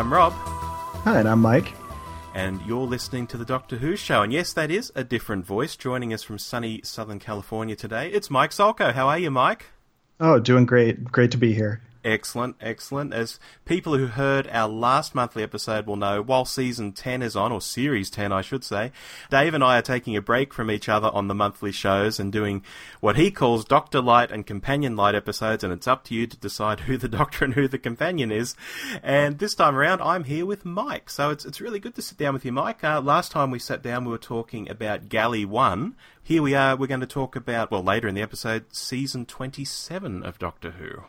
I'm Rob. Hi, and I'm Mike. And you're listening to the Doctor Who show. And yes, that is a different voice joining us from sunny Southern California today. It's Mike Solko. How are you, Mike? Oh, doing great. Great to be here. Excellent, excellent. As people who heard our last monthly episode will know, while season 10 is on, or series 10, I should say, Dave and I are taking a break from each other on the monthly shows and doing what he calls Doctor Light and Companion Light episodes, and it's up to you to decide who the Doctor and who the companion is. And this time around, I'm here with Mike. So it's, it's really good to sit down with you, Mike. Uh, last time we sat down, we were talking about Galley 1. Here we are, we're going to talk about, well, later in the episode, season 27 of Doctor Who.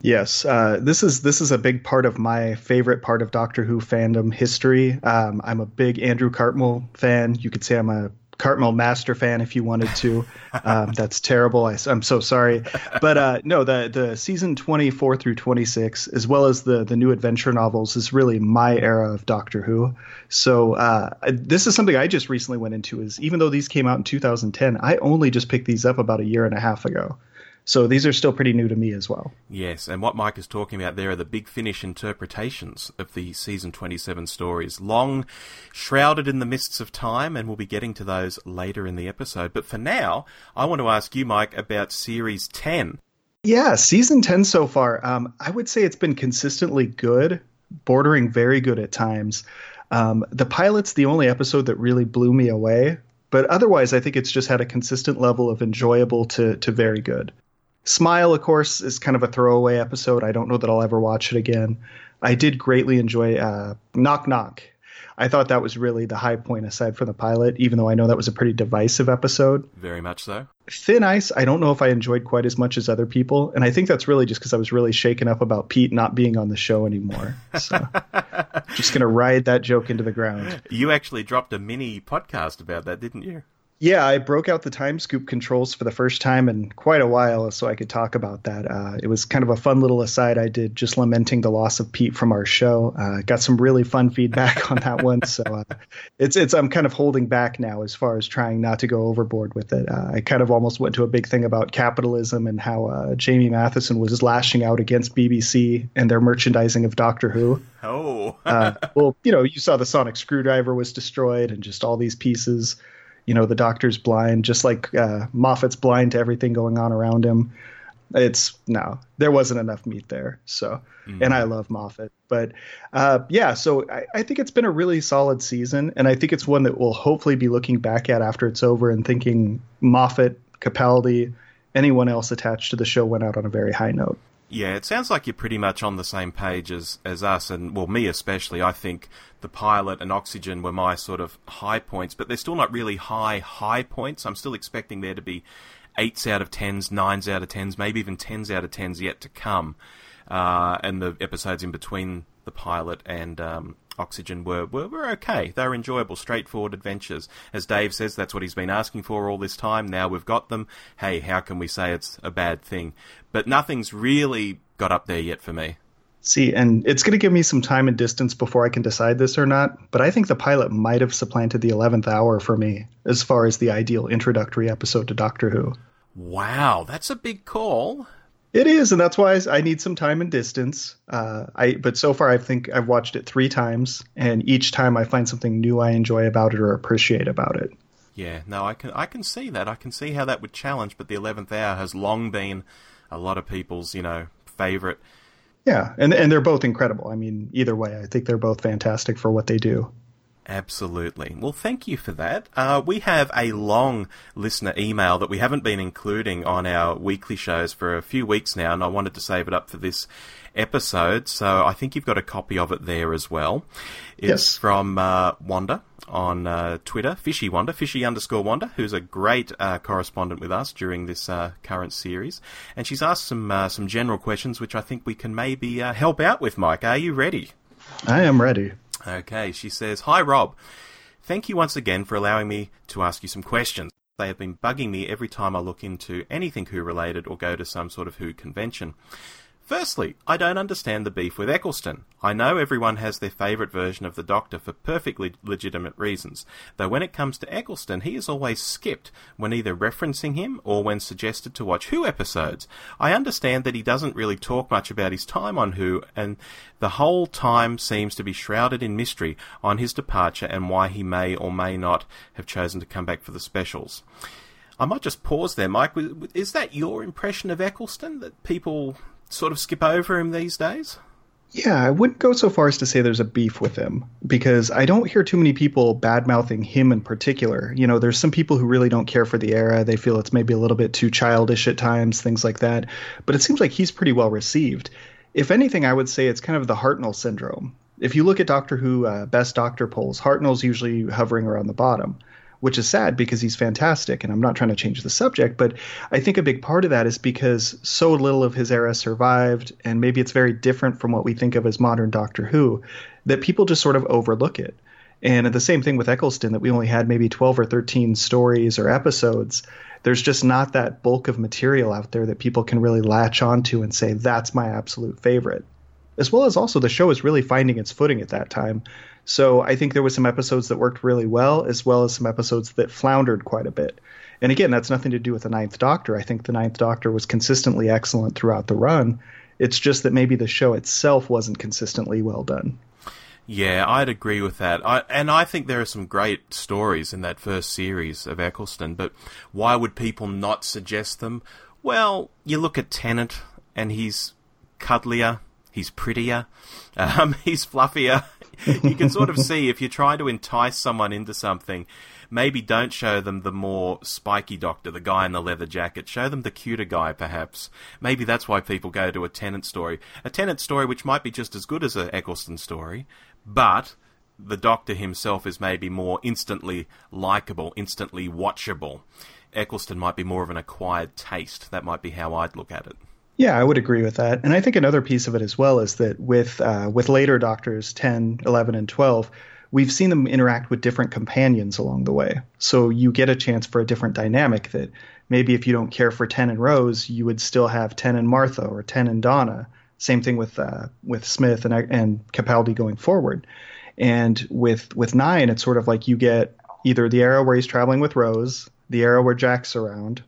Yes, uh, this is this is a big part of my favorite part of Doctor Who fandom history. Um, I'm a big Andrew Cartmel fan. You could say I'm a Cartmel master fan if you wanted to. Um, that's terrible. I, am so sorry, but uh, no, the the season 24 through 26, as well as the the new adventure novels, is really my era of Doctor Who. So uh, this is something I just recently went into. Is even though these came out in 2010, I only just picked these up about a year and a half ago. So these are still pretty new to me as well. Yes, and what Mike is talking about there are the big finish interpretations of the season 27 stories, long shrouded in the mists of time, and we'll be getting to those later in the episode. But for now, I want to ask you, Mike, about series 10. Yeah, season 10 so far, um, I would say it's been consistently good, bordering very good at times. Um, the pilot's the only episode that really blew me away, but otherwise, I think it's just had a consistent level of enjoyable to, to very good. Smile, of course, is kind of a throwaway episode. I don't know that I'll ever watch it again. I did greatly enjoy uh, Knock Knock. I thought that was really the high point aside from the pilot, even though I know that was a pretty divisive episode. Very much so. Thin Ice, I don't know if I enjoyed quite as much as other people, and I think that's really just because I was really shaken up about Pete not being on the show anymore. So just gonna ride that joke into the ground. You actually dropped a mini podcast about that, didn't you? Yeah, I broke out the time scoop controls for the first time in quite a while, so I could talk about that. Uh, it was kind of a fun little aside I did, just lamenting the loss of Pete from our show. Uh, got some really fun feedback on that one, so uh, it's it's I'm kind of holding back now as far as trying not to go overboard with it. Uh, I kind of almost went to a big thing about capitalism and how uh, Jamie Mathieson was lashing out against BBC and their merchandising of Doctor Who. Oh, uh, well, you know, you saw the sonic screwdriver was destroyed and just all these pieces you know the doctor's blind just like uh, moffat's blind to everything going on around him. It's no there wasn't enough meat there so. Mm-hmm. and i love moffat but uh, yeah so I, I, think it's been a really solid season and i think it's one that we'll hopefully be looking back at after it's over and thinking moffat capaldi anyone else attached to the show went out on a very high note yeah, it sounds like you're pretty much on the same page as, as us, and well, me especially. I think the pilot and oxygen were my sort of high points, but they're still not really high, high points. I'm still expecting there to be eights out of tens, nines out of tens, maybe even tens out of tens yet to come. Uh, and the episodes in between the pilot and um, Oxygen were, were, were okay. They were enjoyable, straightforward adventures. As Dave says, that's what he's been asking for all this time. Now we've got them. Hey, how can we say it's a bad thing? But nothing's really got up there yet for me. See, and it's going to give me some time and distance before I can decide this or not, but I think the pilot might have supplanted the 11th hour for me as far as the ideal introductory episode to Doctor Who. Wow, that's a big call. It is, and that's why I need some time and distance. Uh, I but so far I think I've watched it three times, and each time I find something new I enjoy about it or appreciate about it. Yeah, no, I can I can see that. I can see how that would challenge, but the eleventh hour has long been a lot of people's you know favorite. Yeah, and and they're both incredible. I mean, either way, I think they're both fantastic for what they do. Absolutely. Well, thank you for that. Uh, we have a long listener email that we haven't been including on our weekly shows for a few weeks now, and I wanted to save it up for this episode. So I think you've got a copy of it there as well. It's yes. from uh, Wanda on uh, Twitter, Fishy Wanda, Fishy underscore Wanda, who's a great uh, correspondent with us during this uh, current series, and she's asked some uh, some general questions, which I think we can maybe uh, help out with. Mike, are you ready? I am ready. Okay, she says, Hi Rob. Thank you once again for allowing me to ask you some questions. They have been bugging me every time I look into anything Who related or go to some sort of Who convention. Firstly, I don't understand the beef with Eccleston. I know everyone has their favourite version of the Doctor for perfectly legitimate reasons, though when it comes to Eccleston, he is always skipped when either referencing him or when suggested to watch Who episodes. I understand that he doesn't really talk much about his time on Who, and the whole time seems to be shrouded in mystery on his departure and why he may or may not have chosen to come back for the specials. I might just pause there, Mike. Is that your impression of Eccleston? That people sort of skip over him these days? Yeah, I wouldn't go so far as to say there's a beef with him because I don't hear too many people bad mouthing him in particular. You know, there's some people who really don't care for the era. They feel it's maybe a little bit too childish at times, things like that. But it seems like he's pretty well received. If anything, I would say it's kind of the Hartnell syndrome. If you look at Doctor Who uh, best Doctor polls, Hartnell's usually hovering around the bottom which is sad because he's fantastic. And I'm not trying to change the subject, but I think a big part of that is because so little of his era survived, and maybe it's very different from what we think of as modern Doctor Who, that people just sort of overlook it. And the same thing with Eccleston, that we only had maybe 12 or 13 stories or episodes. There's just not that bulk of material out there that people can really latch onto and say, that's my absolute favorite. As well as also, the show is really finding its footing at that time. So I think there was some episodes that worked really well, as well as some episodes that floundered quite a bit. And again, that's nothing to do with the Ninth Doctor. I think the Ninth Doctor was consistently excellent throughout the run. It's just that maybe the show itself wasn't consistently well done. Yeah, I'd agree with that. I, and I think there are some great stories in that first series of Eccleston, but why would people not suggest them? Well, you look at Tennant, and he's cuddlier, he's prettier, um, he's fluffier, you can sort of see if you're trying to entice someone into something, maybe don't show them the more spiky doctor, the guy in the leather jacket. Show them the cuter guy, perhaps. Maybe that's why people go to a Tennant story. A Tennant story which might be just as good as a Eccleston story, but the Doctor himself is maybe more instantly likable, instantly watchable. Eccleston might be more of an acquired taste. That might be how I'd look at it. Yeah, I would agree with that. And I think another piece of it as well is that with uh, with later Doctors 10, 11, and 12, we've seen them interact with different companions along the way. So you get a chance for a different dynamic that maybe if you don't care for Ten and Rose, you would still have Ten and Martha or Ten and Donna. Same thing with uh, with Smith and and Capaldi going forward. And with with nine, it's sort of like you get either the era where he's traveling with Rose, the era where Jack's around,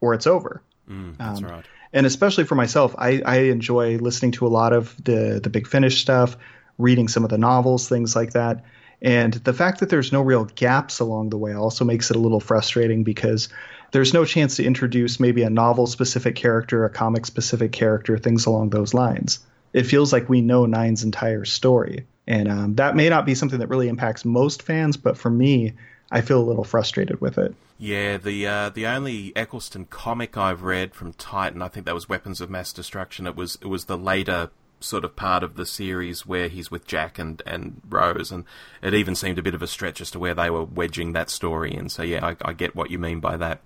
or it's over. Mm, that's um, right and especially for myself, I, I enjoy listening to a lot of the the Big Finish stuff, reading some of the novels, things like that. And the fact that there's no real gaps along the way also makes it a little frustrating because there's no chance to introduce maybe a novel specific character, a comic specific character, things along those lines. It feels like we know Nine's entire story. And um, that may not be something that really impacts most fans, but for me, I feel a little frustrated with it. Yeah, the uh, the only Eccleston comic I've read from Titan, I think that was Weapons of Mass Destruction. It was it was the later sort of part of the series where he's with Jack and, and Rose, and it even seemed a bit of a stretch as to where they were wedging that story in. So yeah, I, I get what you mean by that.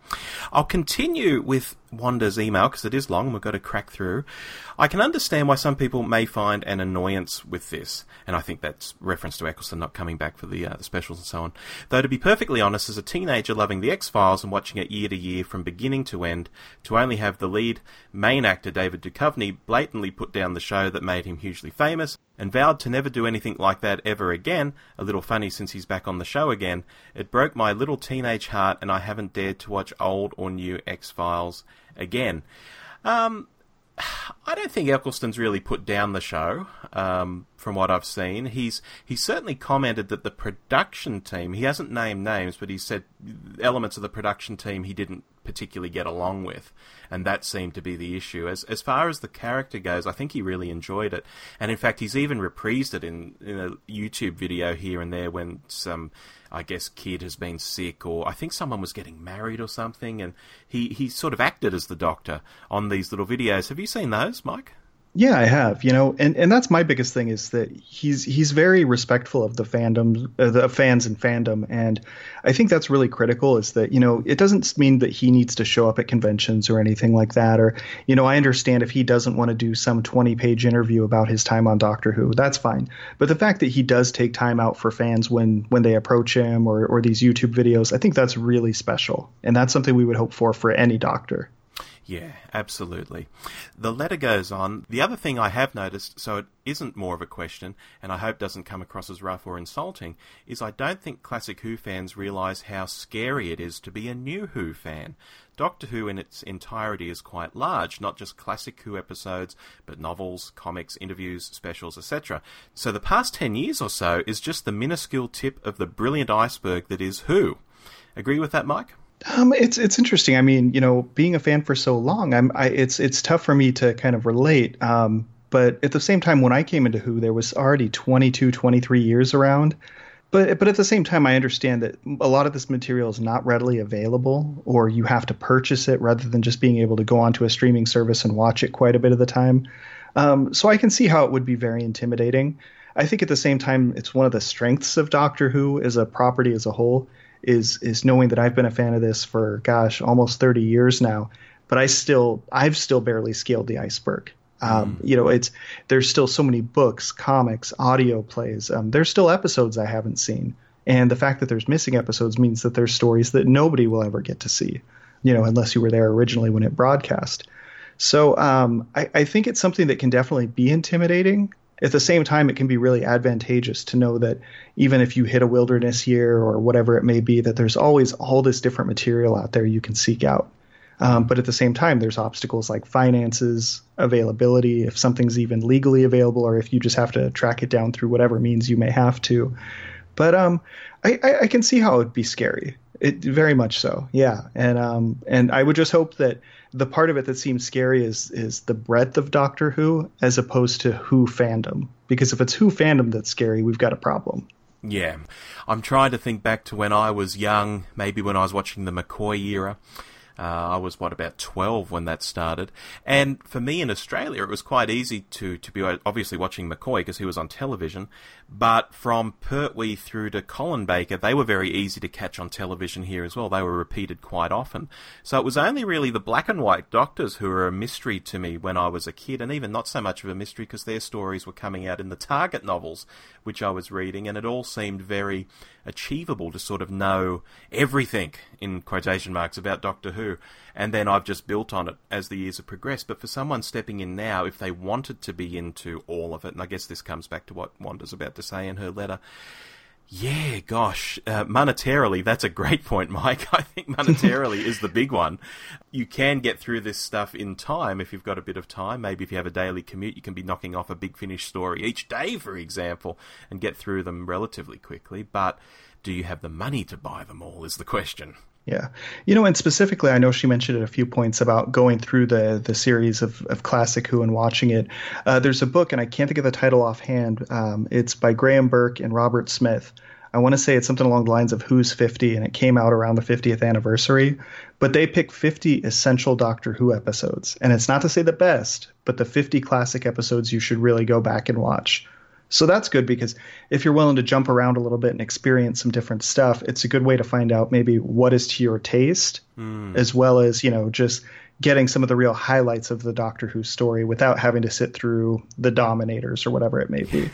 I'll continue with Wanda's email because it is long and we've got to crack through. I can understand why some people may find an annoyance with this, and I think that's reference to Eccleston not coming back for the, uh, the specials and so on. Though to be perfectly honest, as a teenager loving the X Files and watching it year to year from beginning to end, to only have the lead main actor David Duchovny blatantly put down the show that made him hugely famous and vowed to never do anything like that ever again, a little funny since he's back on the show again, it broke my little teenage heart and I haven't dared to watch old or new X Files again. Um, I don't think Eccleston's really put down the show. Um, from what I've seen, he's he's certainly commented that the production team. He hasn't named names, but he said elements of the production team he didn't particularly get along with, and that seemed to be the issue. As as far as the character goes, I think he really enjoyed it, and in fact, he's even reprised it in, in a YouTube video here and there when some I guess kid has been sick or I think someone was getting married or something and he, he sort of acted as the doctor on these little videos. Have you seen those, Mike? Yeah, I have. You know, and, and that's my biggest thing is that he's he's very respectful of the fandom, uh, the fans and fandom, and I think that's really critical. Is that you know it doesn't mean that he needs to show up at conventions or anything like that, or you know I understand if he doesn't want to do some twenty page interview about his time on Doctor Who, that's fine. But the fact that he does take time out for fans when when they approach him or or these YouTube videos, I think that's really special, and that's something we would hope for for any Doctor. Yeah, absolutely. The letter goes on. The other thing I have noticed, so it isn't more of a question, and I hope doesn't come across as rough or insulting, is I don't think classic Who fans realise how scary it is to be a new Who fan. Doctor Who in its entirety is quite large, not just classic Who episodes, but novels, comics, interviews, specials, etc. So the past 10 years or so is just the minuscule tip of the brilliant iceberg that is Who. Agree with that, Mike? Um, it's it's interesting. I mean, you know, being a fan for so long, I'm I, it's it's tough for me to kind of relate. Um, but at the same time, when I came into Who, there was already 22, 23 years around. But but at the same time, I understand that a lot of this material is not readily available, or you have to purchase it rather than just being able to go onto a streaming service and watch it quite a bit of the time. Um, so I can see how it would be very intimidating. I think at the same time, it's one of the strengths of Doctor Who as a property as a whole is is knowing that I've been a fan of this for gosh almost 30 years now, but I still I've still barely scaled the iceberg. Um, mm. You know, it's there's still so many books, comics, audio plays. Um, there's still episodes I haven't seen, and the fact that there's missing episodes means that there's stories that nobody will ever get to see. You know, unless you were there originally when it broadcast. So um, I, I think it's something that can definitely be intimidating at the same time, it can be really advantageous to know that even if you hit a wilderness year or whatever it may be, that there's always all this different material out there you can seek out. Um, but at the same time, there's obstacles like finances, availability, if something's even legally available, or if you just have to track it down through whatever means you may have to. But um, I, I, I can see how it'd be scary. It very much so, yeah. And um, and I would just hope that the part of it that seems scary is is the breadth of Doctor Who as opposed to Who fandom. Because if it's Who fandom that's scary, we've got a problem. Yeah. I'm trying to think back to when I was young, maybe when I was watching the McCoy era. Uh, I was what about twelve when that started, and for me in Australia, it was quite easy to to be obviously watching McCoy because he was on television. But from Pertwee through to Colin Baker, they were very easy to catch on television here as well. They were repeated quite often. So it was only really the black and white doctors who were a mystery to me when I was a kid, and even not so much of a mystery because their stories were coming out in the Target novels, which I was reading, and it all seemed very achievable to sort of know everything in quotation marks about Doctor Who. And then I've just built on it as the years have progressed. But for someone stepping in now, if they wanted to be into all of it, and I guess this comes back to what Wanda's about to say in her letter. Yeah, gosh, uh, monetarily, that's a great point, Mike. I think monetarily is the big one. You can get through this stuff in time if you've got a bit of time. Maybe if you have a daily commute, you can be knocking off a big finish story each day, for example, and get through them relatively quickly. But do you have the money to buy them all? Is the question. Yeah, you know, and specifically, I know she mentioned a few points about going through the the series of, of classic Who and watching it. Uh, there's a book, and I can't think of the title offhand. Um, it's by Graeme Burk and Robert Smith. I want to say it's something along the lines of Who's 50, and it came out around the 50th anniversary. But they pick 50 essential Doctor Who episodes, and it's not to say the best, but the 50 classic episodes you should really go back and watch. So that's good because if you're willing to jump around a little bit and experience some different stuff, it's a good way to find out maybe what is to your taste, mm. as well as, you know, just getting some of the real highlights of the Doctor Who story without having to sit through the Dominators or whatever it may be.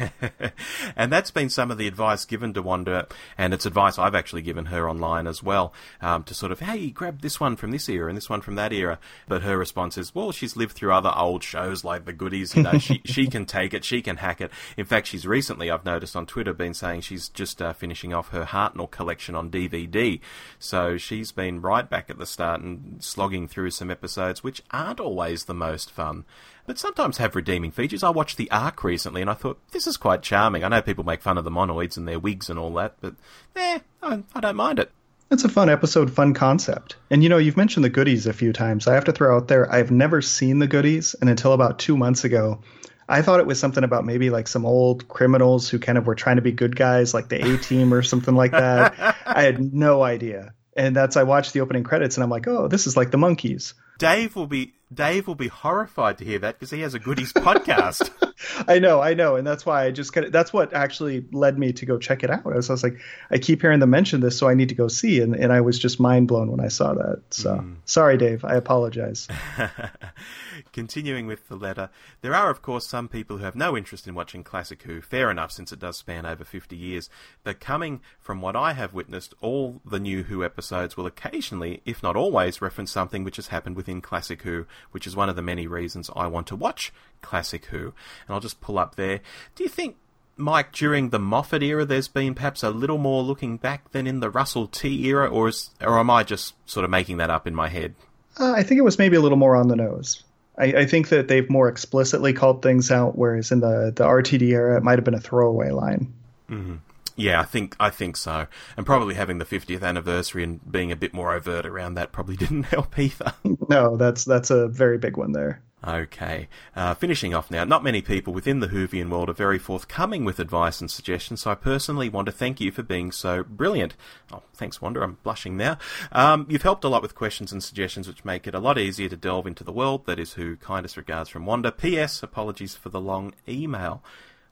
and that's been some of the advice given to Wanda, and it's advice I've actually given her online as well, um, to sort of, hey, grab this one from this era and this one from that era. But her response is, well, she's lived through other old shows like The Goodies, you know, she, she can take it, she can hack it. In fact, she's recently, I've noticed on Twitter, been saying she's just uh, finishing off her Hartnell collection on DVD. So she's been right back at the start and slogging through some episodes episodes which aren't always the most fun, but sometimes have redeeming features. I watched The Ark recently and I thought, this is quite charming. I know people make fun of the monoids and their wigs and all that, but eh, I, I don't mind it. It's a fun episode, fun concept. And you know, you've mentioned the goodies a few times. I have to throw out there, I've never seen the goodies, and until about two months ago, I thought it was something about maybe like some old criminals who kind of were trying to be good guys, like the A team or something like that. I had no idea. And that's I watched the opening credits and I'm like, oh, this is like the Monkees. Dave will be Dave will be horrified to hear that because he has a goodies podcast. I know, I know, and that's why I just kind of that's what actually led me to go check it out. I was, I was like, I keep hearing them mention this, so I need to go see, and, and I was just mind blown when I saw that. So mm. sorry, Dave, I apologize. Continuing with the letter, there are of course some people who have no interest in watching classic Who. Fair enough, since it does span over fifty years. But coming from what I have witnessed, all the new Who episodes will occasionally, if not always, reference something which has happened within classic Who, which is one of the many reasons I want to watch classic Who. And I'll just pull up there. Do you think Mike, during the Moffat era, there's been perhaps a little more looking back than in the Russell T era, or is, or am I just sort of making that up in my head? Uh, I think it was maybe a little more on the nose. I, I, think that they've more explicitly called things out, whereas in the, the RTD era, it might have been a throwaway line. Mm-hmm. Yeah, I think I think so, and probably having the 50th anniversary and being a bit more overt around that probably didn't help either. no, that's that's a very big one there. Okay, uh, finishing off now. Not many people within the Whovian world are very forthcoming with advice and suggestions, so I personally want to thank you for being so brilliant. Oh, thanks, Wanda. I'm blushing now. Um, you've helped a lot with questions and suggestions, which make it a lot easier to delve into the world. That is Who. Kindest regards from Wanda. P.S. Apologies for the long email.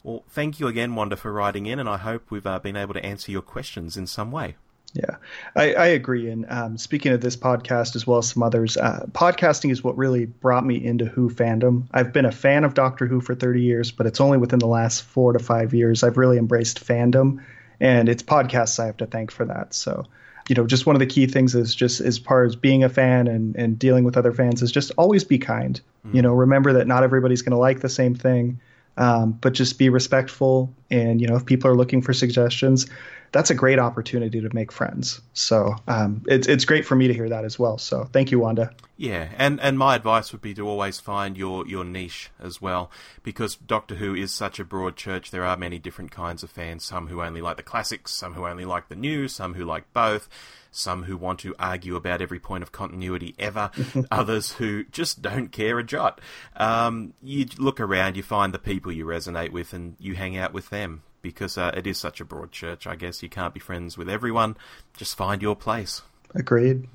Well, thank you again, Wanda, for writing in, and I hope we've uh, been able to answer your questions in some way. Yeah, I, I agree. And um, speaking of this podcast as well as some others, uh, podcasting is what really brought me into Who fandom. I've been a fan of Doctor Who for 30 years, but it's only within the last four to five years I've really embraced fandom, and it's podcasts I have to thank for that. So, you know, just one of the key things is just as far as being a fan and, and dealing with other fans is just always be kind. Mm-hmm. You know, remember that not everybody's going to like the same thing. Um, but just be respectful and you know if people are looking for suggestions that's a great opportunity to make friends. So um, it's it's great for me to hear that as well. So thank you, Wanda. Yeah, and and my advice would be to always find your your niche as well, because Doctor Who is such a broad church. There are many different kinds of fans. Some who only like the classics, some who only like the new, some who like both. Some who want to argue about every point of continuity ever, others who just don't care a jot. Um, you look around, you find the people you resonate with, and you hang out with them because uh, it is such a broad church. I guess you can't be friends with everyone. Just find your place. Agreed.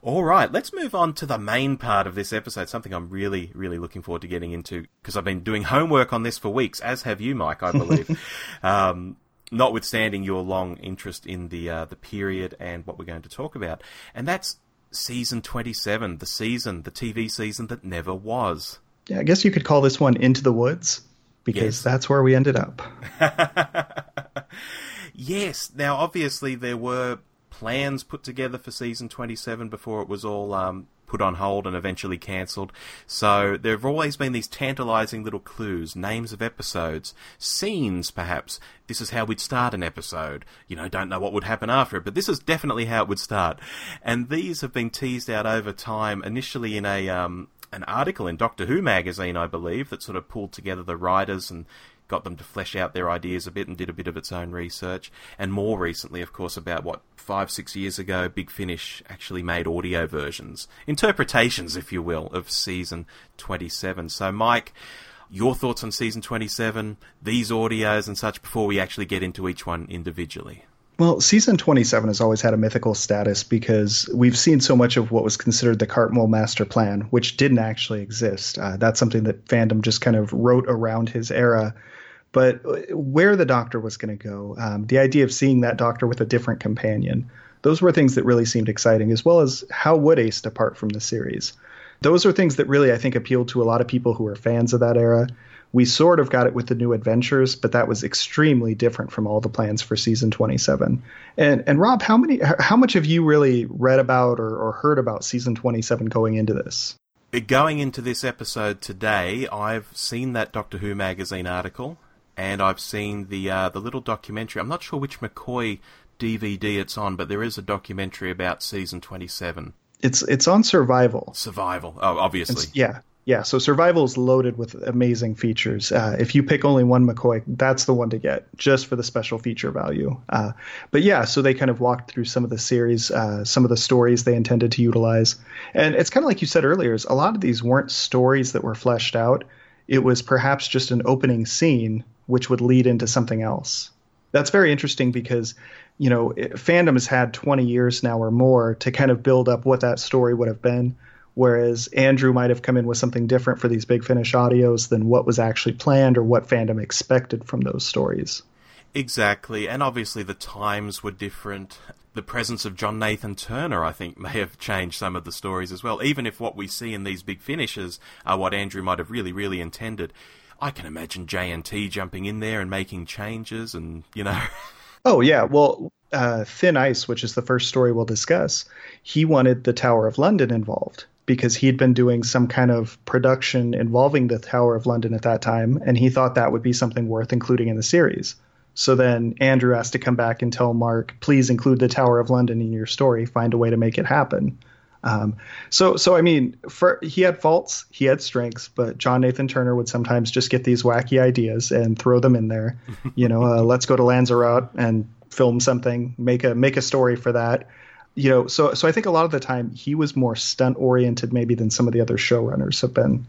All right, let's move on to the main part of this episode. Something I'm really, really looking forward to getting into because I've been doing homework on this for weeks, as have you, Mike. I believe. um, notwithstanding your long interest in the uh, the period and what we're going to talk about, and that's season 27, the season, the TV season that never was. Yeah, I guess you could call this one Into the Woods because yes. that's where we ended up. yes. Now, obviously, there were plans put together for season 27 before it was all um, put on hold and eventually cancelled. So there have always been these tantalising little clues, names of episodes, scenes perhaps. This is how we'd start an episode. You know, don't know what would happen after it, but this is definitely how it would start. And these have been teased out over time, initially in a um, an article in Doctor Who magazine, I believe, that sort of pulled together the writers and got them to flesh out their ideas a bit and did a bit of its own research. And more recently, of course, about what, five, six years ago, Big Finish actually made audio versions, interpretations, if you will, of season 27. So, Mike, your thoughts on season 27, these audios and such, before we actually get into each one individually. Well, season 27 has always had a mythical status because we've seen so much of what was considered the Cartmel master plan, which didn't actually exist. Uh, that's something that fandom just kind of wrote around his era. But uh, where the Doctor was going to go, um, the idea of seeing that Doctor with a different companion, those were things that really seemed exciting, as well as how would Ace depart from the series. Those are things that really, I think, appealed to a lot of people who were fans of that era we sort of got it with the new adventures, but that was extremely different from all the plans for season 27. And and Rob, how many how much have you really read about or, or heard about season 27 going into this? Going into this episode today, I've seen that Doctor Who magazine article, and I've seen the uh, the little documentary. I'm not sure which McCoy DVD it's on, but there is a documentary about season 27. It's it's on survival. Survival. Oh, obviously. It's, yeah, yeah, so survival is loaded with amazing features. Uh, if you pick only one McCoy, that's the one to get just for the special feature value. Uh, but yeah, so they kind of walked through some of the series, uh, some of the stories they intended to utilize, and it's kind of like you said earlier. Is a lot of these weren't stories that were fleshed out. It was perhaps just an opening scene which would lead into something else. That's very interesting because you know fandom has had 20 years now or more to kind of build up what that story would have been whereas Andrew might have come in with something different for these Big Finish audios than what was actually planned or what fandom expected from those stories. Exactly, and obviously the times were different. The presence of John Nathan Turner, I think, may have changed some of the stories as well. Even if what we see in these big finishes are what Andrew might have really, really intended, I can imagine JNT jumping in there and making changes, and you know. Oh yeah, well, uh, Thin Ice, which is the first story we'll discuss, he wanted the Tower of London involved because he'd been doing some kind of production involving the Tower of London at that time, and he thought that would be something worth including in the series. So then Andrew has to come back and tell Mark, please include the Tower of London in your story. Find a way to make it happen. Um, so, so I mean, for, he had faults, he had strengths, but John Nathan Turner would sometimes just get these wacky ideas and throw them in there. you know, uh, let's go to Lanzarote and film something, make a make a story for that. You know, so so I think a lot of the time he was more stunt oriented maybe than some of the other showrunners have been.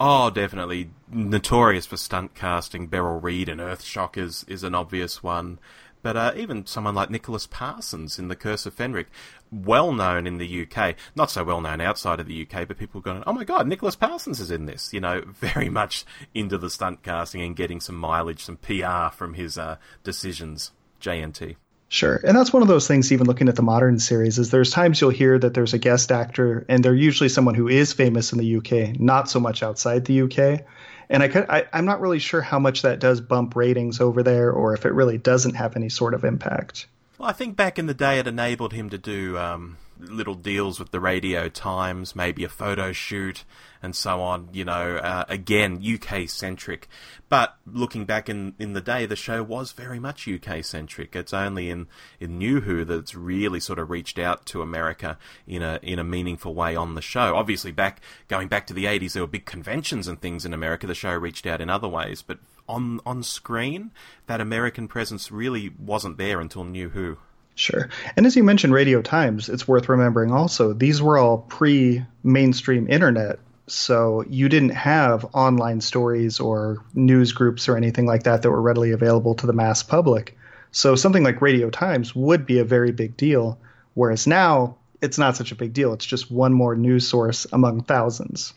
Oh, definitely notorious for stunt casting. Beryl Reid and Earthshock is is an obvious one. But uh, even someone like Nicholas Parsons in The Curse of Fenric, well known in the UK, not so well known outside of the UK, but people going, oh my god, Nicholas Parsons is in this. You know, very much into the stunt casting and getting some mileage, some PR from his uh, decisions. JNT. Sure. And that's one of those things, even looking at the modern series, is there's times you'll hear that there's a guest actor, and they're usually someone who is famous in the UK, not so much outside the UK. And I, could, I I'm not really sure how much that does bump ratings over there, or if it really doesn't have any sort of impact. Well, I think back in the day, it enabled him to do um, little deals with the Radio Times, maybe a photo shoot, and so on. You know, uh, again, UK centric. But looking back in, in the day, the show was very much UK centric. It's only in, in New Who that it's really sort of reached out to America in a in a meaningful way on the show. Obviously, back going back to the eighties, there were big conventions and things in America. The show reached out in other ways, but on on screen, that American presence really wasn't there until New Who. Sure. And as you mentioned, Radio Times, it's worth remembering also, these were all pre mainstream internet so you didn't have online stories or news groups or anything like that that were readily available to the mass public. So something like Radio Times would be a very big deal, whereas now it's not such a big deal. It's just one more news source among thousands.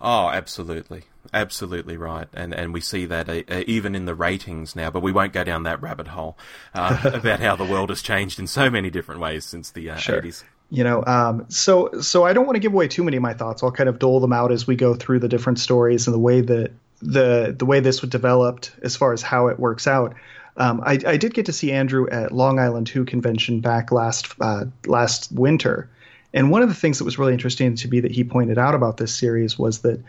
Oh, absolutely. Absolutely right, and and we see that uh, uh even in the ratings now. But we won't go down that rabbit hole uh, about how the world has changed in so many different ways since the uh, sure. 80s you know um, so so i don't want to give away too many of my thoughts. I'll kind of dole them out as we go through the different stories and the way that the the way this was developed as far as how it works out. Um, I, I, did get to see andrew at long island who convention back last uh, last winter. And one of the things that was really interesting to me that he pointed out about this series was that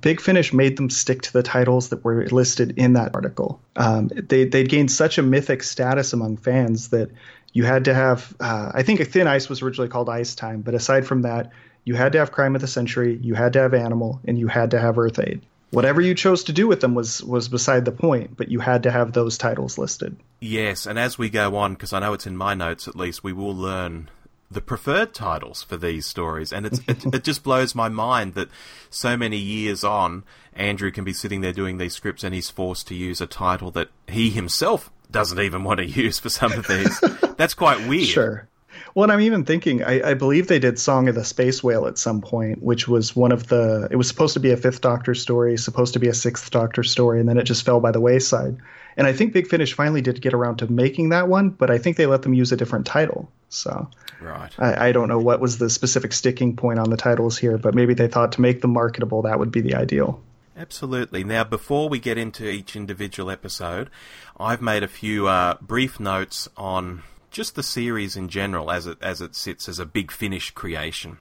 Big Finish made them stick to the titles that were listed in that article. Um, they they'd gained such a mythic status among fans that you had to have uh, i think a thin ice was originally called ice time but aside from that you had to have crime of the century you had to have animal and you had to have earth aid. Whatever you chose to do with them was was beside the point but you had to have those titles listed. Yes and as we go on because i know it's in my notes at least we will learn the preferred titles for these stories, and it, it just blows my mind that so many years on, Andrew can be sitting there doing these scripts, and he's forced to use a title that he himself doesn't even want to use for some of these. That's quite weird. Sure. Well, and I'm even thinking, I, I, believe they did Song of the Space Whale at some point, which was one of the. It was supposed to be a Fifth Doctor story, supposed to be a Sixth Doctor story, and then it just fell by the wayside. And I think Big Finish finally did get around to making that one, but I think they let them use a different title. So, right. I, I don't know what was the specific sticking point on the titles here, but maybe they thought to make them marketable, that would be the ideal. Absolutely. Now, before we get into each individual episode, I've made a few uh, brief notes on just the series in general as it as it sits as a Big Finish creation.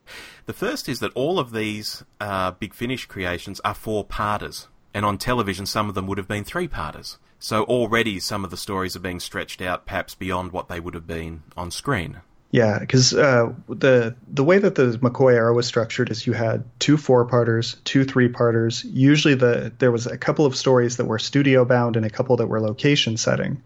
The first is that all of these uh, Big Finish creations are four parters, and on television, some of them would have been three parters. So already, some of the stories are being stretched out, perhaps beyond what they would have been on screen. Yeah, because uh, the the way that the McCoy era was structured is you had two four parters, two three parters. Usually, the there was a couple of stories that were studio bound and a couple that were location setting.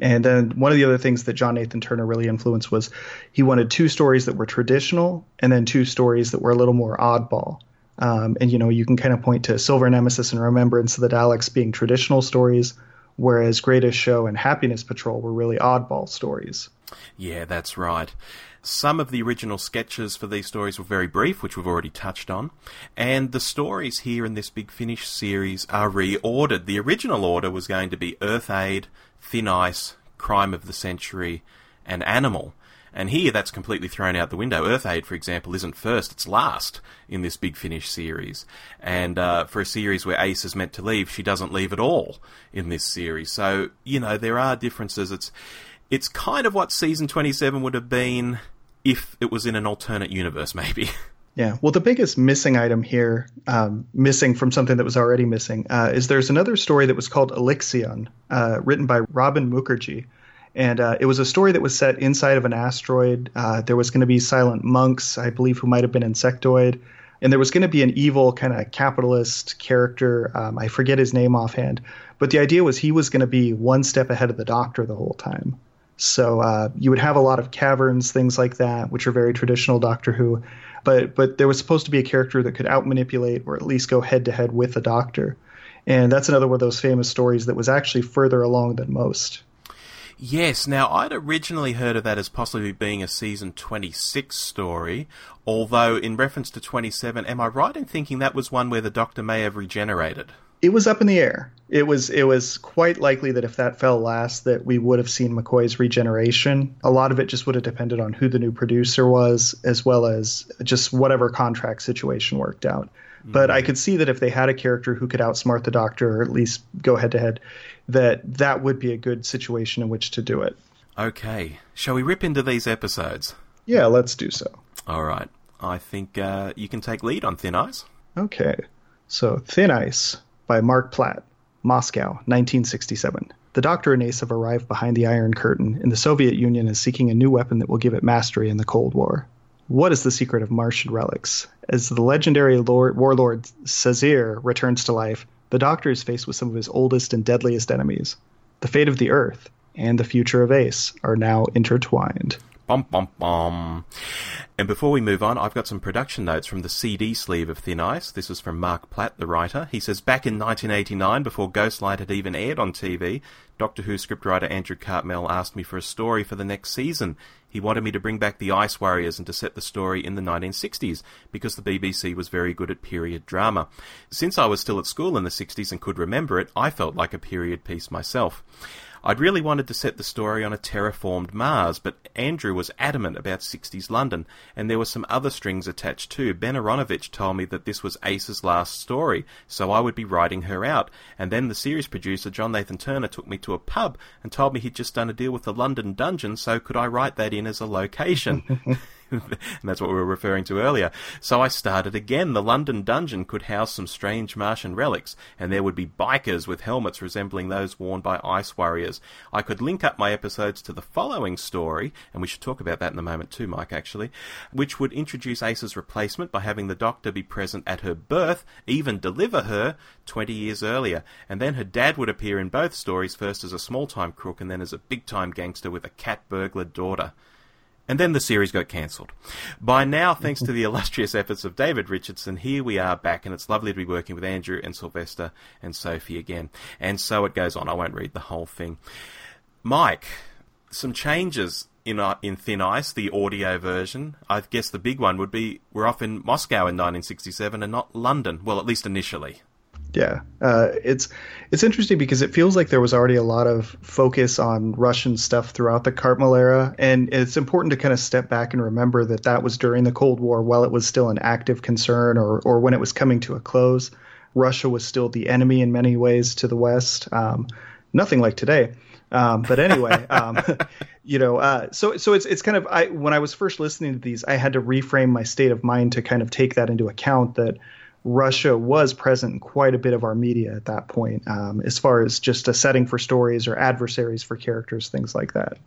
And then one of the other things that John Nathan Turner really influenced was he wanted two stories that were traditional and then two stories that were a little more oddball. Um, and you know, you can kind of point to Silver Nemesis and Remembrance of the Daleks being traditional stories, whereas Greatest Show and Happiness Patrol were really oddball stories. Yeah, that's right. Some of the original sketches for these stories were very brief, which we've already touched on, and the stories here in this Big Finish series are reordered. The original order was going to be Earth Aid, Thin Ice, Crime of the Century, and Animal. And here that's completely thrown out the window. Earth Aid, for example, isn't first, it's last in this Big Finish series. And uh, for a series where Ace is meant to leave, she doesn't leave at all in this series. So, you know, there are differences. It's it's kind of what season 27 would have been if it was in an alternate universe, maybe. Yeah, well, the biggest missing item here, um, missing from something that was already missing, uh, is there's another story that was called Alixion, uh, written by Robin Mukherjee. And uh, it was a story that was set inside of an asteroid. Uh, there was going to be silent monks, I believe, who might have been insectoid. And there was going to be an evil kind of capitalist character. Um, I forget his name offhand. But the idea was he was going to be one step ahead of the doctor the whole time. So uh, you would have a lot of caverns, things like that, which are very traditional Doctor Who. But but there was supposed to be a character that could outmanipulate or at least go head to head with the Doctor, and that's another one of those famous stories that was actually further along than most. Yes, now I'd originally heard of that as possibly being a season 26 story, although in reference to 27, am I right in thinking that was one where the Doctor may have regenerated? it was up in the air. It was it was quite likely that if that fell last, that we would have seen McCoy's regeneration. A lot of it just would have depended on who the new producer was, as well as just whatever contract situation worked out. Mm-hmm. But I could see that if they had a character who could outsmart the Doctor, or at least go head to head, that that would be a good situation in which to do it. Okay, shall we rip into these episodes? Yeah, let's do so. All right, I think uh, you can take lead on Thin Ice. Okay, so Thin Ice by Mark Platt, Moscow, 1967. The Doctor and Ace have arrived behind the Iron Curtain, and the Soviet Union is seeking a new weapon that will give it mastery in the Cold War. What is the secret of Martian relics? As the legendary Lord, warlord Sezhyr returns to life, the Doctor is faced with some of his oldest and deadliest enemies. The fate of the Earth and the future of Ace are now intertwined. Bum, bum, bum. And before we move on, I've got some production notes from the CD sleeve of Thin Ice. This is from Mark Platt, the writer. He says, Back in 1989, before Ghost Light had even aired on TV, Doctor Who scriptwriter Andrew Cartmel asked me for a story for the next season. He wanted me to bring back the Ice Warriors and to set the story in the 1960s, because the BBC was very good at period drama. Since I was still at school in the 60s and could remember it, I felt like a period piece myself. I'd really wanted to set the story on a terraformed Mars, but Andrew was adamant about 60s London, and there were some other strings attached too. Ben Aaronovitch told me that this was Ace's last story, so I would be writing her out. And then the series producer, John Nathan Turner, took me to a pub and told me he'd just done a deal with the London Dungeon, so could I write that in as a location? and that's what we were referring to earlier. So I started again. The London dungeon could house some strange Martian relics, and there would be bikers with helmets resembling those worn by ice warriors. I could link up my episodes to the following story, and we should talk about that in a moment too, Mike, actually, which would introduce Ace's replacement by having the Doctor be present at her birth, even deliver her 20 years earlier. And then her dad would appear in both stories, first as a small time crook and then as a big time gangster with a cat burglar daughter. And then the series got cancelled. By now, thanks to the illustrious efforts of David Richardson, here we are back, and it's lovely to be working with Andrew and Sylvester and Sophie again. And so it goes on. I won't read the whole thing. Mike, some changes in uh, in Thin Ice, the audio version. I guess the big one would be we're off in Moscow in 1967 and not London. Well, at least initially. Yeah, uh, it's it's interesting because it feels like there was already a lot of focus on Russian stuff throughout the Cartmel era, and it's important to kind of step back and remember that that was during the Cold War, while it was still an active concern, or or when it was coming to a close. Russia was still the enemy in many ways to the West. Um, nothing like today. Um, but anyway, um, you know, uh, so so it's it's kind of I when I was first listening to these, I had to reframe my state of mind to kind of take that into account that Russia was present in quite a bit of our media at that point, um, as far as just a setting for stories or adversaries for characters, things like that.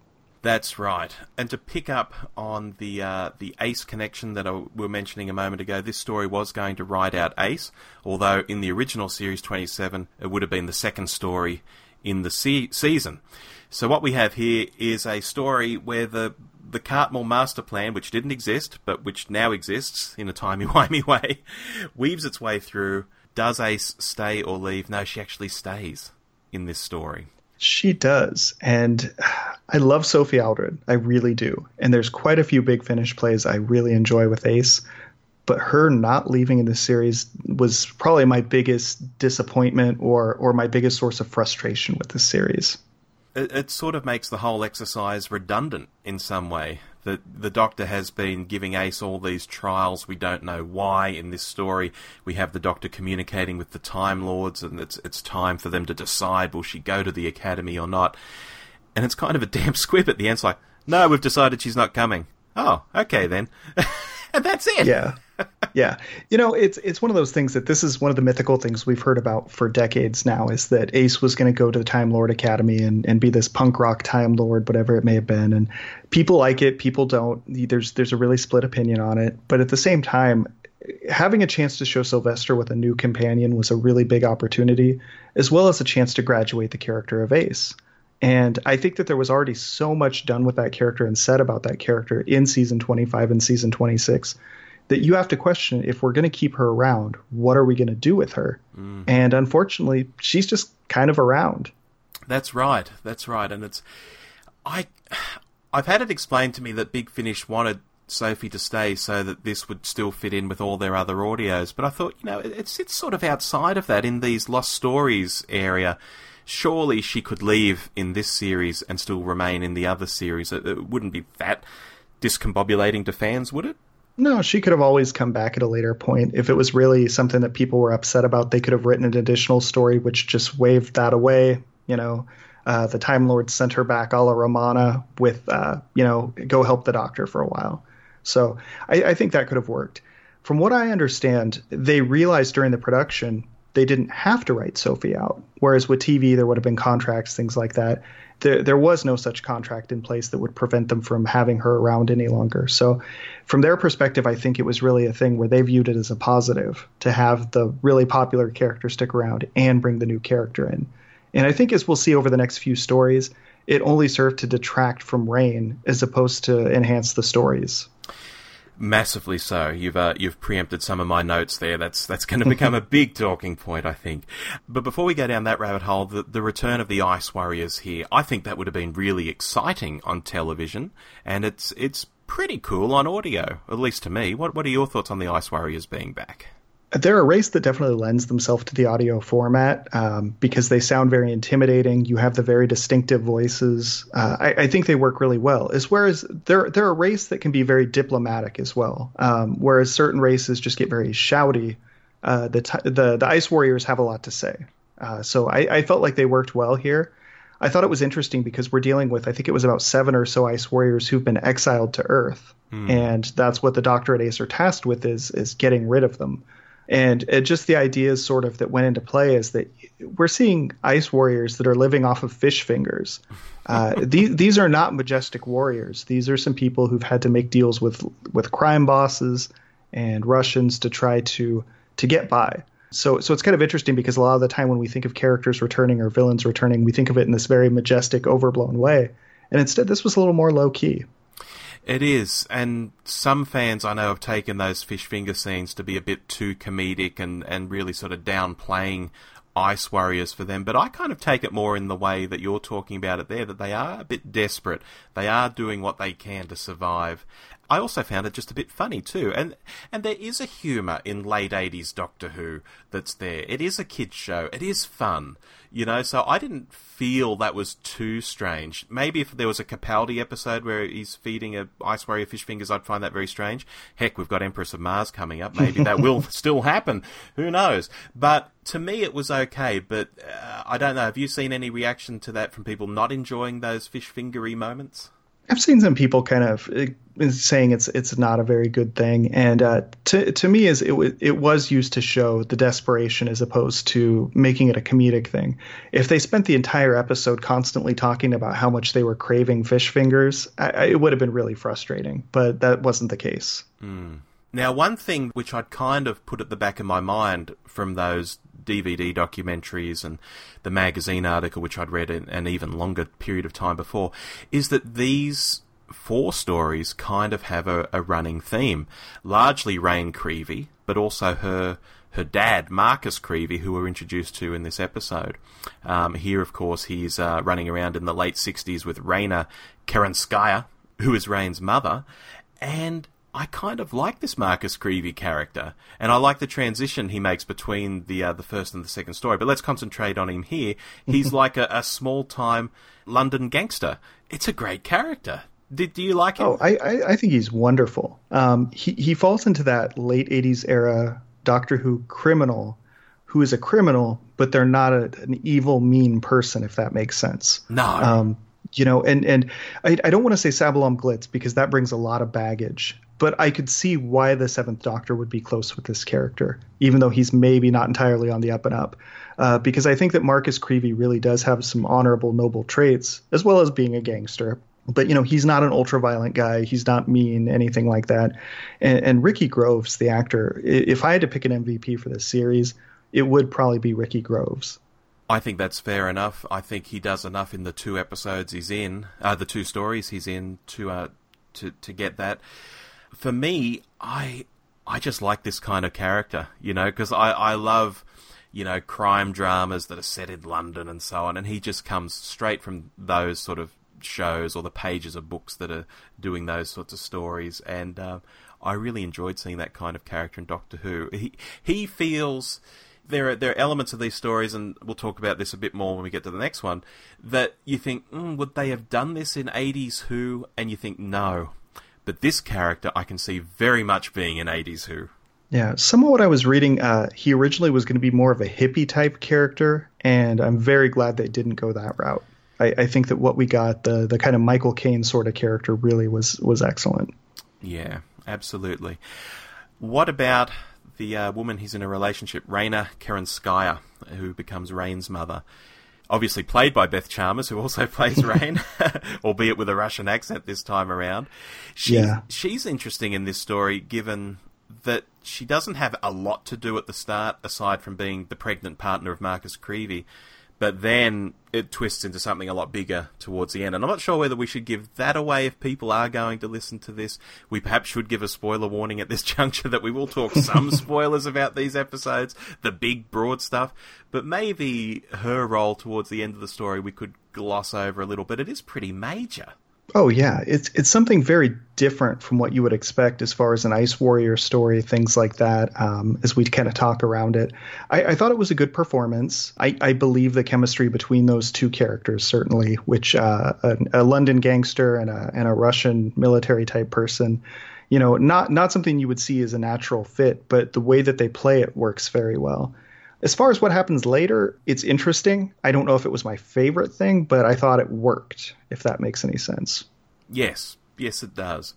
That's right. And to pick up on the uh, the Ace connection that I, we were mentioning a moment ago, this story was going to ride out Ace, although in the original series 27, it would have been the second story in the se- season. So what we have here is a story where the the Cartmel master plan, which didn't exist, but which now exists in a timey-wimey way, weaves its way through. Does Ace stay or leave? No, she actually stays in this story. She does. And I love Sophie Aldred. I really do. And there's quite a few big finish plays I really enjoy with Ace. But her not leaving in the series was probably my biggest disappointment or, or my biggest source of frustration with the series. It, it sort of makes the whole exercise redundant in some way that the Doctor has been giving Ace all these trials. We don't know why in this story. We have the Doctor communicating with the Time Lords, and it's it's time for them to decide will she go to the Academy or not. And it's kind of a damn squib at the end. It's like, no, we've decided she's not coming. Oh, okay then. and that's it. Yeah. Yeah. You know, it's it's one of those things that this is one of the mythical things we've heard about for decades now is that Ace was going to go to the Time Lord Academy and, and be this punk rock Time Lord, whatever it may have been. And people like it, people don't. There's there's a really split opinion on it. But at the same time, having a chance to show Sylvester with a new companion was a really big opportunity, as well as a chance to graduate the character of Ace. And I think that there was already so much done with that character and said about that character in season 25 and season 26 that you have to question if we're going to keep her around, what are we going to do with her? Mm. And unfortunately, she's just kind of around. That's right. That's right. And it's I I've had it explained to me that Big Finish wanted Sophie to stay so that this would still fit in with all their other audios, but I thought, you know, it, it sits sort of outside of that in these lost stories area surely she could leave in this series and still remain in the other series. It, it wouldn't be that discombobulating to fans, would it? No, she could have always come back at a later point. If it was really something that people were upset about, they could have written an additional story which just waved that away. You know, uh, the Time Lord sent her back a la Romana with, uh, you know, go help the doctor for a while. So I, I think that could have worked. From what I understand, they realized during the production they didn't have to write Sophie out. Whereas with TV, there would have been contracts, things like that. There, there was no such contract in place that would prevent them from having her around any longer. So, from their perspective, I think it was really a thing where they viewed it as a positive to have the really popular character stick around and bring the new character in. And I think as we'll see over the next few stories, it only served to detract from Raine as opposed to enhance the stories. Massively so. You've uh, you've preempted some of my notes there. That's that's going to become a big talking point, I think. But before we go down that rabbit hole, the, the return of the Ice Warriors here, I think that would have been really exciting on television, and it's it's pretty cool on audio, at least to me. What what are your thoughts on the Ice Warriors being back? They're a race that definitely lends themselves to the audio format um, because they sound very intimidating. You have the very distinctive voices. Uh, I, I, think they work really well. As whereas they're they're a race that can be very diplomatic as well. Um, whereas certain races just get very shouty. Uh, the, t- the the Ice Warriors have a lot to say. Uh, so I, I felt like they worked well here. I thought it was interesting because we're dealing with I think it was about seven or so Ice Warriors who've been exiled to Earth, mm. and that's what the Doctor at Ace are tasked with is is getting rid of them. And it, just the ideas sort of that went into play is that we're seeing ice warriors that are living off of fish fingers. Uh, these these are not majestic warriors. These are some people who've had to make deals with with crime bosses and Russians to try to to get by. So so it's kind of interesting because a lot of the time when we think of characters returning or villains returning, we think of it in this very majestic, overblown way. And instead, this was a little more low key. It is, and some fans I know have taken those fish finger scenes to be a bit too comedic and, and really sort of downplaying Ice Warriors for them, but I kind of take it more in the way that you're talking about it there, that they are a bit desperate. They are doing what they can to survive. I also found it just a bit funny too, and and there is a humour in late '80s Doctor Who that's there. It is a kids show. It is fun, you know. So I didn't feel that was too strange. Maybe if there was a Capaldi episode where he's feeding a ice warrior fish fingers, I'd find that very strange. Heck, we've got Empress of Mars coming up. Maybe that will still happen. Who knows? But to me, it was okay. But uh, I don't know. Have you seen any reaction to that from people not enjoying those fish fingery moments? I've seen some people kind of uh, saying it's it's not a very good thing, and uh, to to me, is it it was used to show the desperation as opposed to making it a comedic thing. If they spent the entire episode constantly talking about how much they were craving fish fingers, I, I, it would have been really frustrating. But that wasn't the case. Mm. Now, one thing which I'd kind of put at the back of my mind from those DVD documentaries and the magazine article, which I'd read an, an even longer period of time before, is that these four stories kind of have a, a running theme. Largely Raine Creevy, but also her her dad, Marcus Creevy, who we're introduced to in this episode. Um, here, of course, he's uh, running around in the late 60s with Raina Kerenskaya, who is Raine's mother, and I kind of like this Marcus Creevy character, and I like the transition he makes between the uh, the first and the second story. But let's concentrate on him here. He's like a, a small time London gangster. It's a great character. Did do you like him? Oh, I I, I think he's wonderful. Um, he he falls into that late '80s era Doctor Who criminal who is a criminal, but they're not a, an evil, mean person, if that makes sense. No. Um, you know, and and I, I don't want to say Sabalom Glitz because that brings a lot of baggage but I could see why the Seventh Doctor would be close with this character, even though he's maybe not entirely on the up and up. Uh, because I think that Marcus Creevy really does have some honorable, noble traits, as well as being a gangster. But you know, he's not an ultra-violent guy. He's not mean, anything like that. And, and Ricky Groves, the actor, if I had to pick an MVP for this series, it would probably be Ricky Groves. I think that's fair enough. I think he does enough in the two episodes he's in, uh, the two stories he's in to uh, to to get that for me, I I just like this kind of character, you know, because I I love you know crime dramas that are set in London and so on, and he just comes straight from those sort of shows or the pages of books that are doing those sorts of stories, and uh, I really enjoyed seeing that kind of character in Doctor Who. He he feels there are there are elements of these stories, and we'll talk about this a bit more when we get to the next one. That you think, mm, would they have done this in '80s Who? And you think, no, but this character I can see very much being an 80s Who. Yeah, some of what I was reading, uh, he originally was going to be more of a hippie type character, and I'm very glad they didn't go that route. I, I think that what we got, the the kind of Michael Caine sort of character, really was was excellent. Yeah, absolutely. What about the uh, woman he's in a relationship, Raina Kerenskaya, who becomes Raine's mother? Obviously played by Beth Chalmers, who also plays Raine, albeit with a Russian accent this time around. She's, yeah. she's interesting in this story, given that she doesn't have a lot to do at the start, aside from being the pregnant partner of Marcus Creevy but then it twists into something a lot bigger towards the end. And I'm not sure whether we should give that away if people are going to listen to this. We perhaps should give a spoiler warning at this juncture that we will talk some spoilers about these episodes, the big, broad stuff. But maybe her role towards the end of the story we could gloss over a little but It is pretty major. Oh yeah, it's it's something very different from what you would expect as far as an Ice Warrior story, things like that. Um, as we kind of talk around it, I, I, thought it was a good performance. I, I, believe the chemistry between those two characters certainly, which uh, a, a, London gangster and a and a Russian military type person, you know, not not something you would see as a natural fit, but the way that they play it works very well. As far as what happens later, it's interesting. I don't know if it was my favorite thing, but I thought it worked, if that makes any sense. Yes, yes, it does.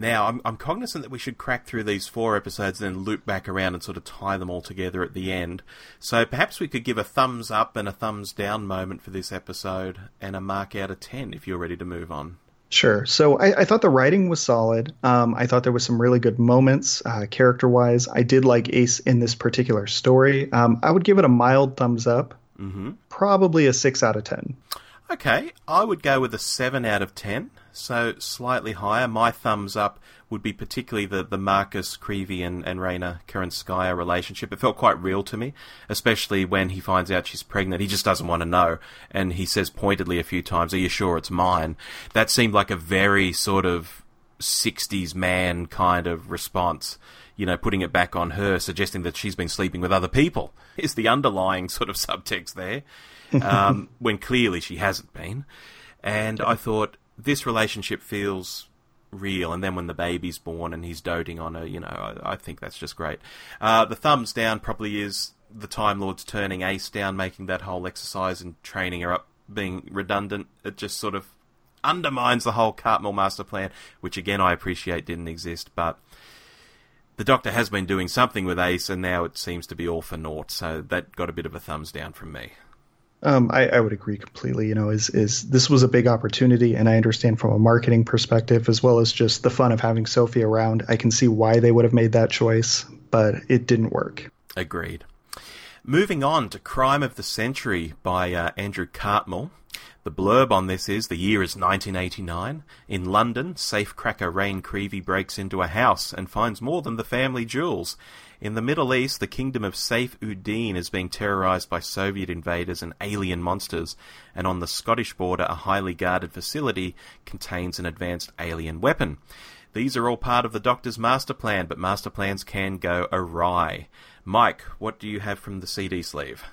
Now, I'm, I'm cognizant that we should crack through these four episodes and then loop back around and sort of tie them all together at the end. So perhaps we could give a thumbs up and a thumbs down moment for this episode and a mark out of 10 if you're ready to move on. Sure. So I, I, thought the writing was solid. Um, I thought there was some really good moments, uh, character wise. I did like Ace in this particular story. Um, I would give it a mild thumbs up, mm-hmm. probably a six out of ten. Okay, I would go with a seven out of ten so slightly higher. My thumbs up would be particularly the, the Marcus Creevy and, and Raina Kerenskaya relationship. It felt quite real to me, especially when he finds out she's pregnant. He just doesn't want to know. And he says pointedly a few times, Are you sure it's mine? That seemed like a very sort of 60s man kind of response. You know, putting it back on her, suggesting that she's been sleeping with other people, is the underlying sort of subtext there, um, when clearly she hasn't been. And I thought, this relationship feels real. And then when the baby's born and he's doting on her, you know, I, I think that's just great. Uh, the thumbs down probably is the Time Lords turning Ace down, making that whole exercise and training her up being redundant. It just sort of undermines the whole Cartmel master plan, which again I appreciate didn't exist, but the Doctor has been doing something with Ace, and now it seems to be all for naught. So that got a bit of a thumbs down from me. Um, I, I, would agree completely. You know, is is this was a big opportunity, and I understand from a marketing perspective as well as just the fun of having Sophie around. I can see why they would have made that choice, but it didn't work. Agreed. Moving on to Crime of the Century by uh, Andrew Cartmel. The blurb on this is the year is 1989. In London, safecracker Raine Creevy breaks into a house and finds more than the family jewels. In the Middle East, the kingdom of Saif ud-Din is being terrorized by Soviet invaders and alien monsters, and on the Scottish border, a highly guarded facility contains an advanced alien weapon. These are all part of the Doctor's master plan, but master plans can go awry. Mike, what do you have from the CD sleeve?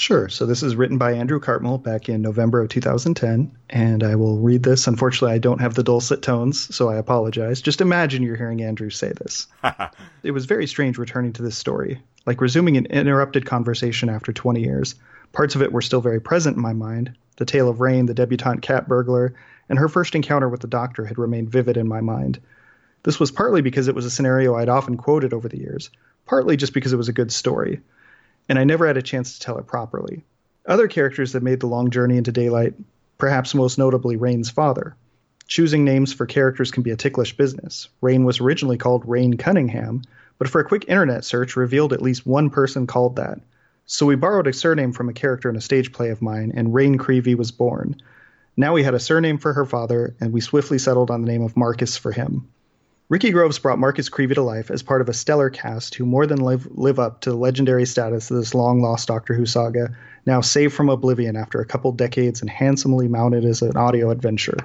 Sure. So this is written by Andrew Cartmel back in November of 2010, and I will read this. Unfortunately, I don't have the dulcet tones, so I apologize. Just imagine you're hearing Andrew say this. it was very strange returning to this story, like resuming an interrupted conversation after 20 years. Parts of it were still very present in my mind. The tale of Raine, the debutante cat burglar, and her first encounter with the doctor had remained vivid in my mind. This was partly because it was a scenario I'd often quoted over the years, partly just because it was a good story and I never had a chance to tell it properly. Other characters that made the long journey into daylight, perhaps most notably Raine's father. Choosing names for characters can be a ticklish business. Raine was originally called Raine Cunningham, but for a quick internet search revealed at least one person called that. So we borrowed a surname from a character in a stage play of mine, and Raine Creevy was born. Now we had a surname for her father, and we swiftly settled on the name of Marcus for him. Ricky Groves brought Marcus Creevy to life as part of a stellar cast who more than live, live up to the legendary status of this long lost Doctor Who saga, now saved from oblivion after a couple decades and handsomely mounted as an audio adventure.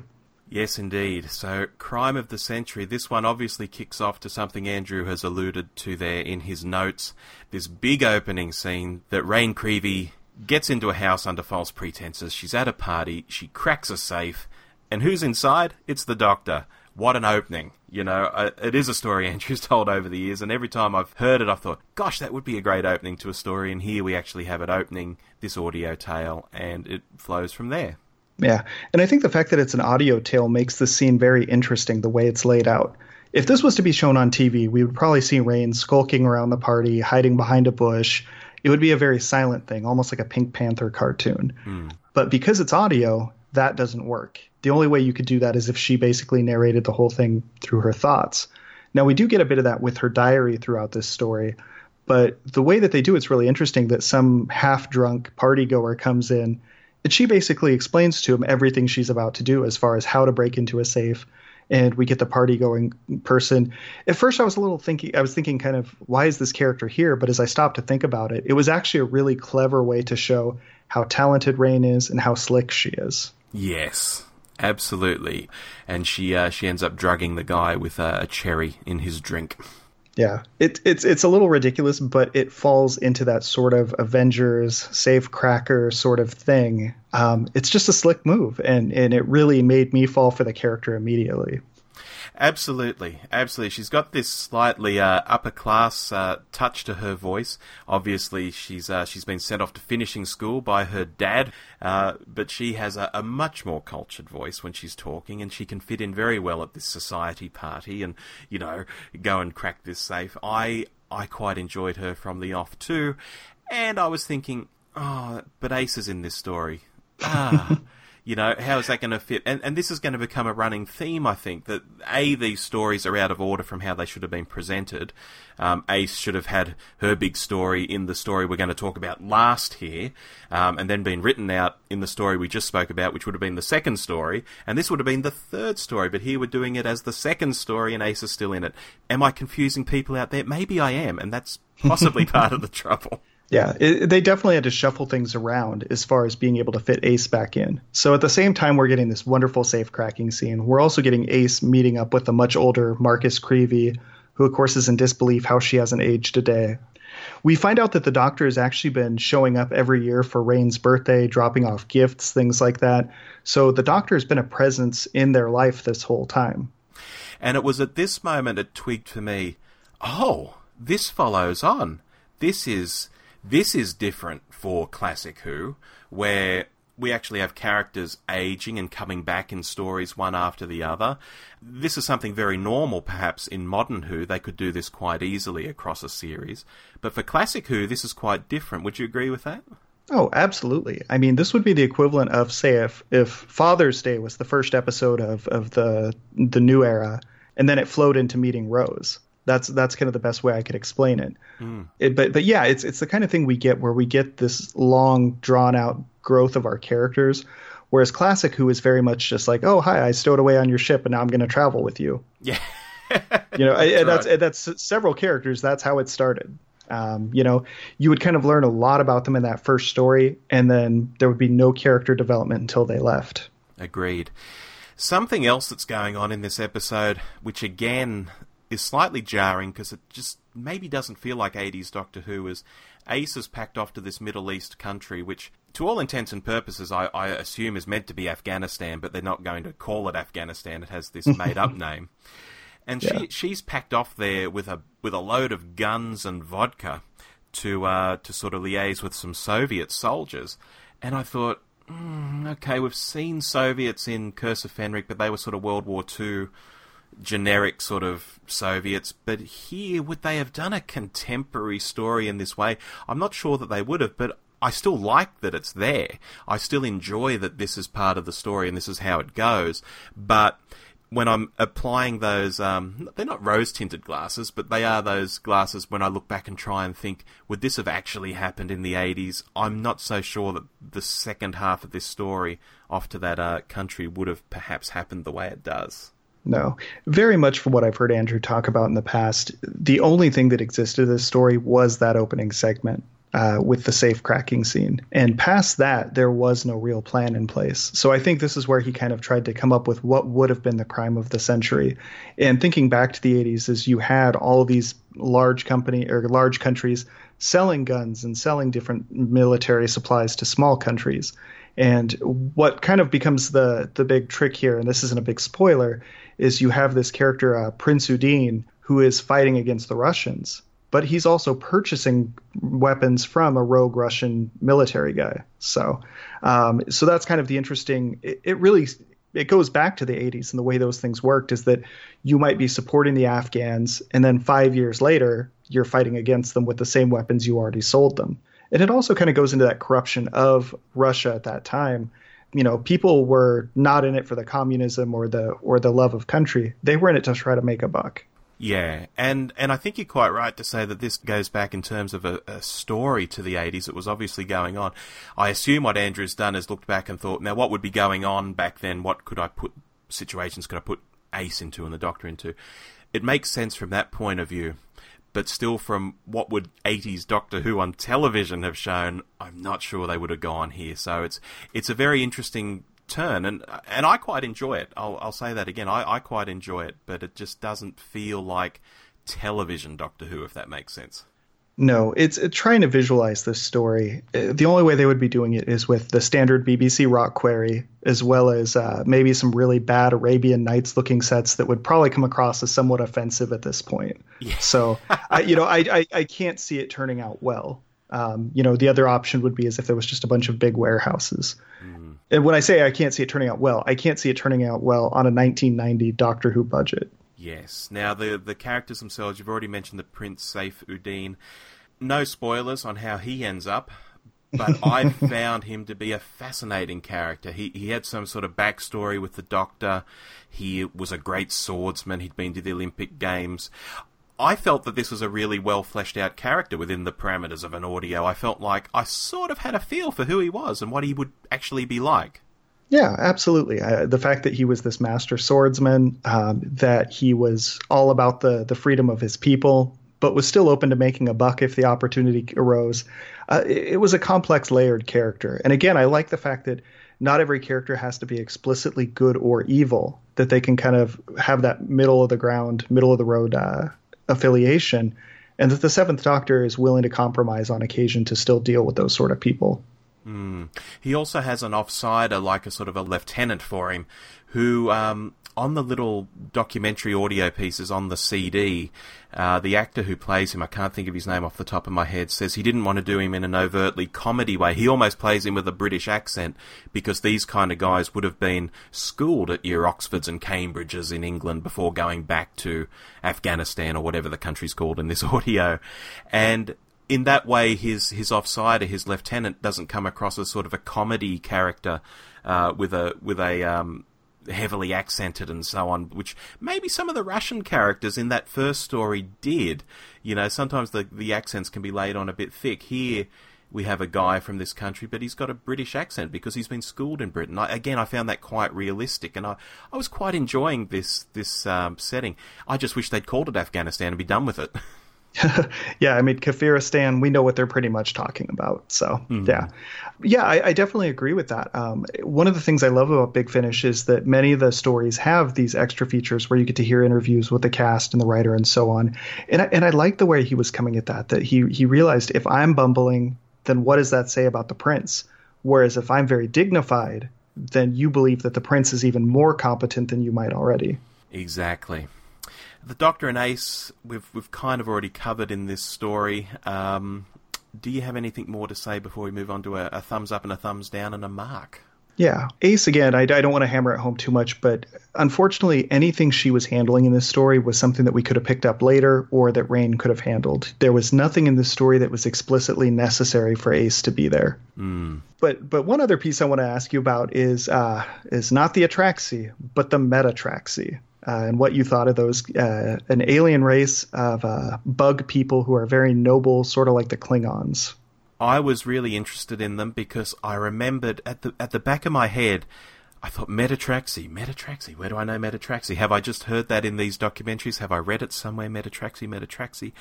Yes, indeed. So, Crime of the Century. This one obviously kicks off to something Andrew has alluded to there in his notes. This big opening scene that Raine Creevy gets into a house under false pretenses. She's at a party, she cracks a safe, and who's inside? It's the Doctor what an opening. You know, it is a story Andrew's told over the years, and every time I've heard it, I've thought, gosh, that would be a great opening to a story. And here we actually have it opening this audio tale, and it flows from there. Yeah, and I think the fact that it's an audio tale makes the scene very interesting the way it's laid out. If this was to be shown on TV, we would probably see Raine skulking around the party, hiding behind a bush. It would be a very silent thing, almost like a Pink Panther cartoon. Mm. But because it's audio, that doesn't work. The only way you could do that is if she basically narrated the whole thing through her thoughts. Now, we do get a bit of that with her diary throughout this story, but the way that they do it's really interesting that some half drunk party goer comes in and she basically explains to him everything she's about to do as far as how to break into a safe and we get the party going person. At first, I was a little thinking, I was thinking kind of, why is this character here? But as I stopped to think about it, it was actually a really clever way to show how talented Raine is and how slick she is. Yes, absolutely. And she uh, she ends up drugging the guy with a, cherry in his drink. Yeah, it, it's it's a little ridiculous, but it falls into that sort of Avengers safe cracker sort of thing. Um, it's just a slick move, and and it really made me fall for the character immediately. Absolutely, absolutely. She's got this slightly uh, upper class uh, touch to her voice. Obviously, she's uh, she's been sent off to finishing school by her dad, uh, but she has a, a, much more cultured voice when she's talking, and she can fit in very well at this society party, and you know, go and crack this safe. I I quite enjoyed her from the off too, and I was thinking, oh, but Ace is in this story. Ah. You know, how is that going to fit? And, and this is going to become a running theme, I think, that A, these stories are out of order from how they should have been presented. Um, Ace should have had her big story in the story we're going to talk about last here, um, and then been written out in the story we just spoke about, which would have been the second story, and this would have been the third story, but here we're doing it as the second story, and Ace is still in it. Am I confusing people out there? Maybe I am, and that's possibly part of the trouble. Yeah, it, they definitely had to shuffle things around as far as being able to fit Ace back in. So at the same time, we're getting this wonderful safe cracking scene. We're also getting Ace meeting up with the much older Marcus Creevy, who of course is in disbelief how she hasn't aged a day. We find out that the doctor has actually been showing up every year for Raine's birthday, dropping off gifts, things like that. So the doctor has been a presence in their life this whole time. And it was at this moment it twigged for me, oh, this follows on. This is this is different for Classic Who, where we actually have characters aging and coming back in stories one after the other. This is something very normal, perhaps, in modern Who. They could do this quite easily across a series. But for Classic Who, this is quite different. Would you agree with that? Oh, absolutely. I mean, this would be the equivalent of, say, if, if Father's Day was the first episode of, of the the new era, and then it flowed into meeting Rose. That's that's kind of the best way I could explain it. Mm. it. But but yeah, it's it's the kind of thing we get where we get this long drawn out growth of our characters Whereas Classic Who is very much just like, oh hi, I stowed away on your ship and now I'm going to travel with you. Yeah. you know, that's, right. that's that's several characters. That's how it started. Um, you know, you would kind of learn a lot about them in that first story, and then there would be no character development until they left. Agreed. Something else that's going on in this episode, which again is slightly jarring because it just maybe doesn't feel like 80s Doctor Who, is Ace is packed off to this Middle East country, which, to all intents and purposes, I, I assume is meant to be Afghanistan, but they're not going to call it Afghanistan. It has this made up name. And yeah. she she's packed off there with a with a load of guns and vodka to uh, to sort of liaise with some Soviet soldiers. And I thought, mm, okay, we've seen Soviets in Curse of Fenric, but they were sort of World War II generic sort of Soviets. But here, would they have done a contemporary story in this way? I'm not sure that they would have, but I still like that it's there. I still enjoy that this is part of the story and this is how it goes. But when I'm applying those, um, they're not rose tinted glasses, but they are those glasses when I look back and try and think, would this have actually happened in the 80s? I'm not so sure that the second half of this story off to that uh, country would have perhaps happened the way it does. No, very much from what I've heard Andrew talk about in the past, the only thing that existed in this story was that opening segment uh, with the safe cracking scene. And past that, there was no real plan in place. So I think this is where he kind of tried to come up with what would have been the crime of the century. And thinking back to the 80s, is you had all these large company or large countries selling guns and selling different military supplies to small countries. And what kind of becomes the the big trick here, and this isn't a big spoiler, is you have this character uh, Prince ud-Din who is fighting against the Russians but he's also purchasing weapons from a rogue Russian military guy. So, um, so that's kind of the interesting. It, it, really it goes back to the 80s and the way those things worked is that you might be supporting the Afghans, and then five years later you're fighting against them with the same weapons you already sold them. And it also kind of goes into that corruption of Russia at that time. You know, people were not in it for the communism or the or the love of country. They were in it to try to make a buck. Yeah, and and I think you're quite right to say that this goes back in terms of a, a, story to the 80s. It was obviously going on. I assume what Andrew's done is looked back and thought, now what would be going on back then? What could I put situations could I put Ace into and the Doctor into? It makes sense from that point of view, but still, from what would 80s Doctor Who on television have shown, I'm not sure they would have gone here. So it's it's a very interesting turn, and and I quite enjoy it. I'll I'll say that again. I, I quite enjoy it, but it just doesn't feel like television Doctor Who, if that makes sense. No, it's, it's trying to visualize this story. Uh, the only way they would be doing it is with the standard BBC rock quarry, as well as uh, maybe some really bad Arabian Nights looking sets that would probably come across as somewhat offensive at this point. Yeah. So, I, you know, I, I, I can't see it turning out well. Um, you know, the other option would be as if there was just a bunch of big warehouses. Mm. And when I say I can't see it turning out well, I can't see it turning out well on a 1990 Doctor Who budget. Yes. Now the the characters themselves, you've already mentioned the Prince Saif ud-Din. No spoilers on how he ends up, but I found him to be a fascinating character. He he had some sort of backstory with the Doctor. He was a great swordsman. He'd been to the Olympic Games. I felt that this was a really well fleshed out character within the parameters of an audio. I felt like I sort of had a feel for who he was and what he would actually be like. Yeah, absolutely. Uh, the fact that he was this master swordsman, um, that he was all about the the freedom of his people, but was still open to making a buck if the opportunity arose. Uh, it, it was a complex, layered character. And again, I like the fact that not every character has to be explicitly good or evil. That they can kind of have that middle of the ground, middle of the road uh, affiliation, and that the Seventh Doctor is willing to compromise on occasion to still deal with those sort of people. Mm. He also has an offsider, like a sort of a lieutenant for him, who um, on the little documentary audio pieces on the CD, uh, the actor who plays him, I can't think of his name off the top of my head, says he didn't want to do him in an overtly comedy way. He almost plays him with a British accent because these kind of guys would have been schooled at your Oxfords and Cambridges in England before going back to Afghanistan or whatever the country's called in this audio. And in that way, his his offsider, his lieutenant, doesn't come across as sort of a comedy character uh, with a with a um, heavily accented and so on, which maybe some of the Russian characters in that first story did. You know, sometimes the the accents can be laid on a bit thick. Here, we have a guy from this country, but he's got a British accent because he's been schooled in Britain. I, again, I found that quite realistic, and I, I was quite enjoying this this um, setting. I just wish they'd called it Afghanistan and be done with it. yeah, I mean, Kafiristan, we know what they're pretty much talking about. So, mm. yeah. Yeah, I, I, definitely agree with that. Um, one of the things I love about Big Finish is that many of the stories have these extra features where you get to hear interviews with the cast and the writer and so on. And I, and I like the way he was coming at that, that he, he realized if I'm bumbling, then what does that say about the prince? Whereas if I'm very dignified, then you believe that the prince is even more competent than you might already. Exactly the Doctor and Ace we've we've kind of already covered in this story. Um, do you have anything more to say before we move on to a, a thumbs up and a thumbs down and a mark? Yeah, Ace again. I, I don't want to hammer it home too much, but unfortunately, anything she was handling in this story was something that we could have picked up later, or that Raine could have handled. There was nothing in this story that was explicitly necessary for Ace to be there. Mm. But but one other piece I want to ask you about is uh, is not the Atraxi, but the Metatraxi uh, and what you thought of those uh, an alien race of uh, bug people who are very noble, sort of like the Klingons. I was really interested in them because I remembered at the at the back of my head, I thought Metatraxi, Metatraxi. Where do I know Metatraxi? Have I just heard that in these documentaries? Have I read it somewhere? Metatraxi, Metatraxi.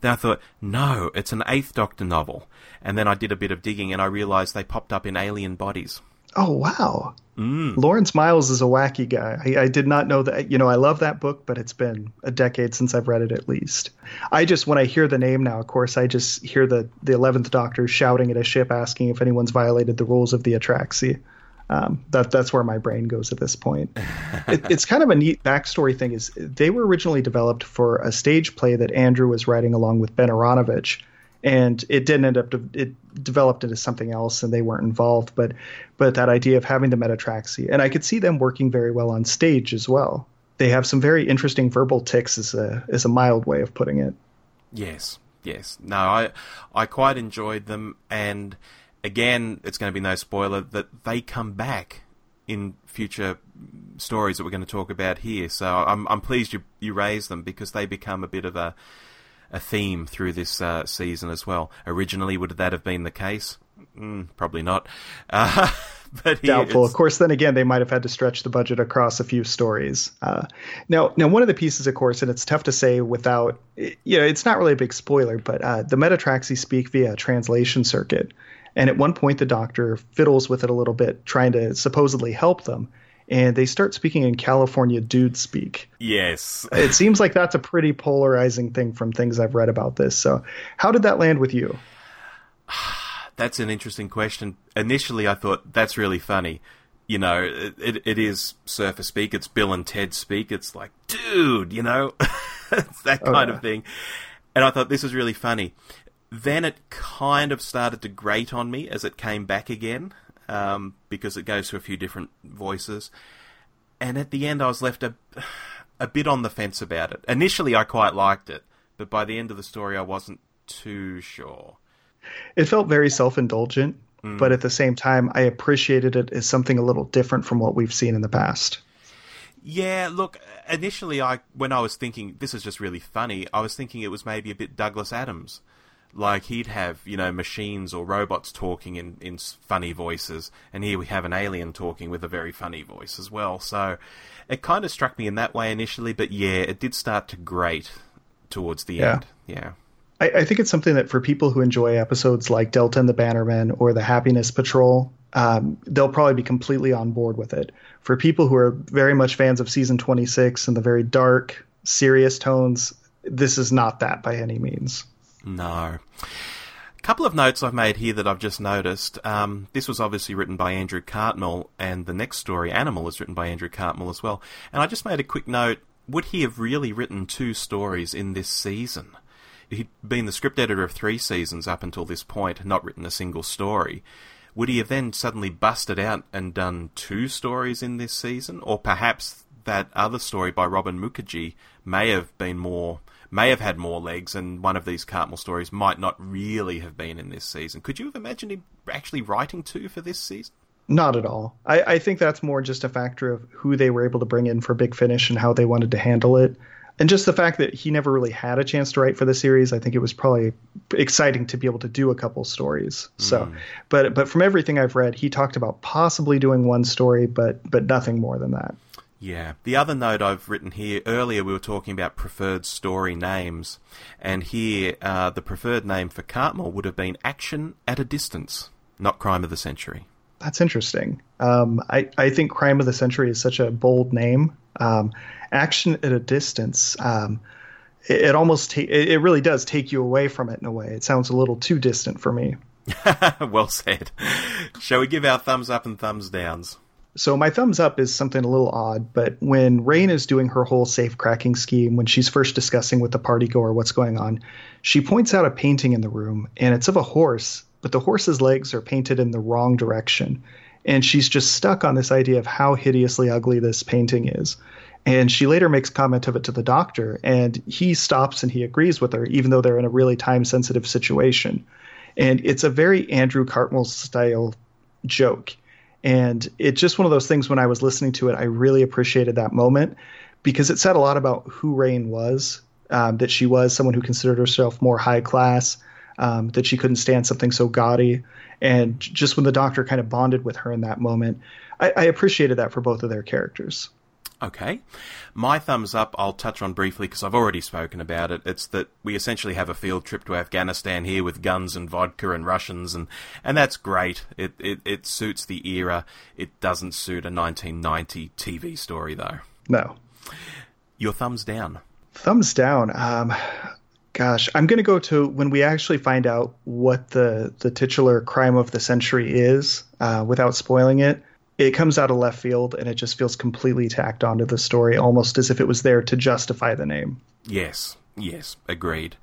Then I thought, no, it's an Eighth Doctor novel. And then I did a bit of digging and I realised they popped up in alien bodies. Oh wow! Mm. Lawrence Miles is a wacky guy. I, I, did not know that. You know, I love that book, but it's been a decade since I've read it at least. I just, when I hear the name now, of course, I just hear the the Eleventh Doctor shouting at a ship, asking if anyone's violated the rules of the Atraxi. Um, that that's where my brain goes at this point. it, it's kind of a neat backstory thing. Is they were originally developed for a stage play that Andrew was writing along with Ben Aaronovitch and it didn't end up de- it developed into something else and they weren't involved but but that idea of having the metatraxi and i could see them working very well on stage as well. They have some very interesting verbal tics as a as a mild way of putting it. Yes yes. No i i quite enjoyed them and again it's going to be no spoiler that they come back in future stories that we're going to talk about here. So i'm i'm pleased you you raised them because they become a bit of a a theme through this uh, season as well. Originally, would that have been the case? Mm, probably not. Uh, but doubtful. Of course, then again, they might have had to stretch the budget across a few stories. Uh, now, now one of the pieces, of course, and it's tough to say without, you know, it's not really a big spoiler, but uh, the Metatraxi speak via a translation circuit. And at one point, the doctor fiddles with it a little bit, trying to supposedly help them and they start speaking in California dude speak. Yes. it seems like that's a pretty polarizing thing from things I've read about this. So, how did that land with you? That's an interesting question. Initially, I thought that's really funny. You know, it, it, it is surfer speak. It's Bill and Ted speak. It's like, dude, you know, it's that oh, kind oh, yeah. of thing. And I thought this was really funny. Then it kind of started to grate on me as it came back again um, because it goes to a few different voices. And at the end, I was left a, a bit on the fence about it. Initially, I quite liked it, but by the end of the story, I wasn't too sure. It felt very self indulgent, mm. but at the same time, I appreciated it as something a little different from what we've seen in the past. Yeah, look, initially I when I was thinking this is just really funny, I was thinking it was maybe a bit Douglas Adams like he'd have you know machines or robots talking in in funny voices, and here we have an alien talking with a very funny voice as well. So it kind of struck me in that way initially, but yeah, it did start to grate towards the yeah. end. Yeah. I, I, think it's something that for people who enjoy episodes like Delta and the bannerman or the Happiness Patrol, um, they'll probably be completely on board with it. For people who are very much fans of season 26 and the very dark, serious tones, this is not that by any means. No. A couple of notes I've made here that I've just noticed. Um, this was obviously written by Andrew Cartmel, and the next story, Animal, is written by Andrew Cartmel as well. And I just made a quick note would he have really written two stories in this season? He'd been the script editor of three seasons up until this point, not written a single story. Would he have then suddenly busted out and done two stories in this season? Or perhaps that other story by Robin Mukherjee may have been more may have had more legs, and one of these Cartmel stories might not really have been in this season. Could you have imagined him actually writing two for this season? Not at all. I, I think that's more just a factor of who they were able to bring in for Big Finish and how they wanted to handle it. and just the fact that he never really had a chance to write for the series, I think it was probably exciting to be able to do a couple stories. So, mm. but but from everything I've read, he talked about possibly doing one story, but but nothing more than that. Yeah. The other note I've written here earlier, we were talking about preferred story names, and here uh, the preferred name for Cartmel would have been Action at a Distance, not Crime of the Century. That's interesting. Um, I I think Crime of the Century is such a bold name. Um, action at a distance. Um, it, it, almost ta- it, it really does take you away from it in a way. It sounds a little too distant for me. well said. Shall we give our thumbs up and thumbs downs? So my thumbs up is something a little odd, but when Raine is doing her whole safe cracking scheme, when she's first discussing with the party goer what's going on, she points out a painting in the room, and it's of a horse, but the horse's legs are painted in the wrong direction. And she's just stuck on this idea of how hideously ugly this painting is. And she later makes comment of it to the doctor, and he stops and he agrees with her, even though they're in a really time sensitive situation. And it's a very Andrew Cartmel style joke. And it's just one of those things when I was listening to it, I really appreciated that moment because it said a lot about who Raine was, um, that she was someone who considered herself more high class, um, that she couldn't stand something so gaudy. And just when the doctor kind of bonded with her in that moment, I, I appreciated that for both of their characters. Okay. My thumbs up, I'll touch on briefly because I've already spoken about it. It's that we essentially have a field trip to Afghanistan here with guns and vodka and Russians, and, and that's great. It, it, it suits the era. It doesn't suit a 1990 TV story, though. No. Your thumbs down. Thumbs down. Um, gosh, I'm going to go to when we actually find out what the, the titular crime of the century is uh, without spoiling it it comes out of left field and it just feels completely tacked onto the story, almost as if it was there to justify the name. Yes, yes, agreed.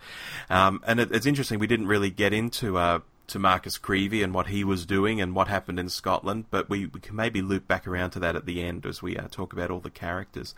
Um, and it, it's interesting, we didn't really get into uh, to Marcus Creevy and what he was doing and what happened in Scotland, but we, we can maybe loop back around to that at the end as we uh, talk about all the characters.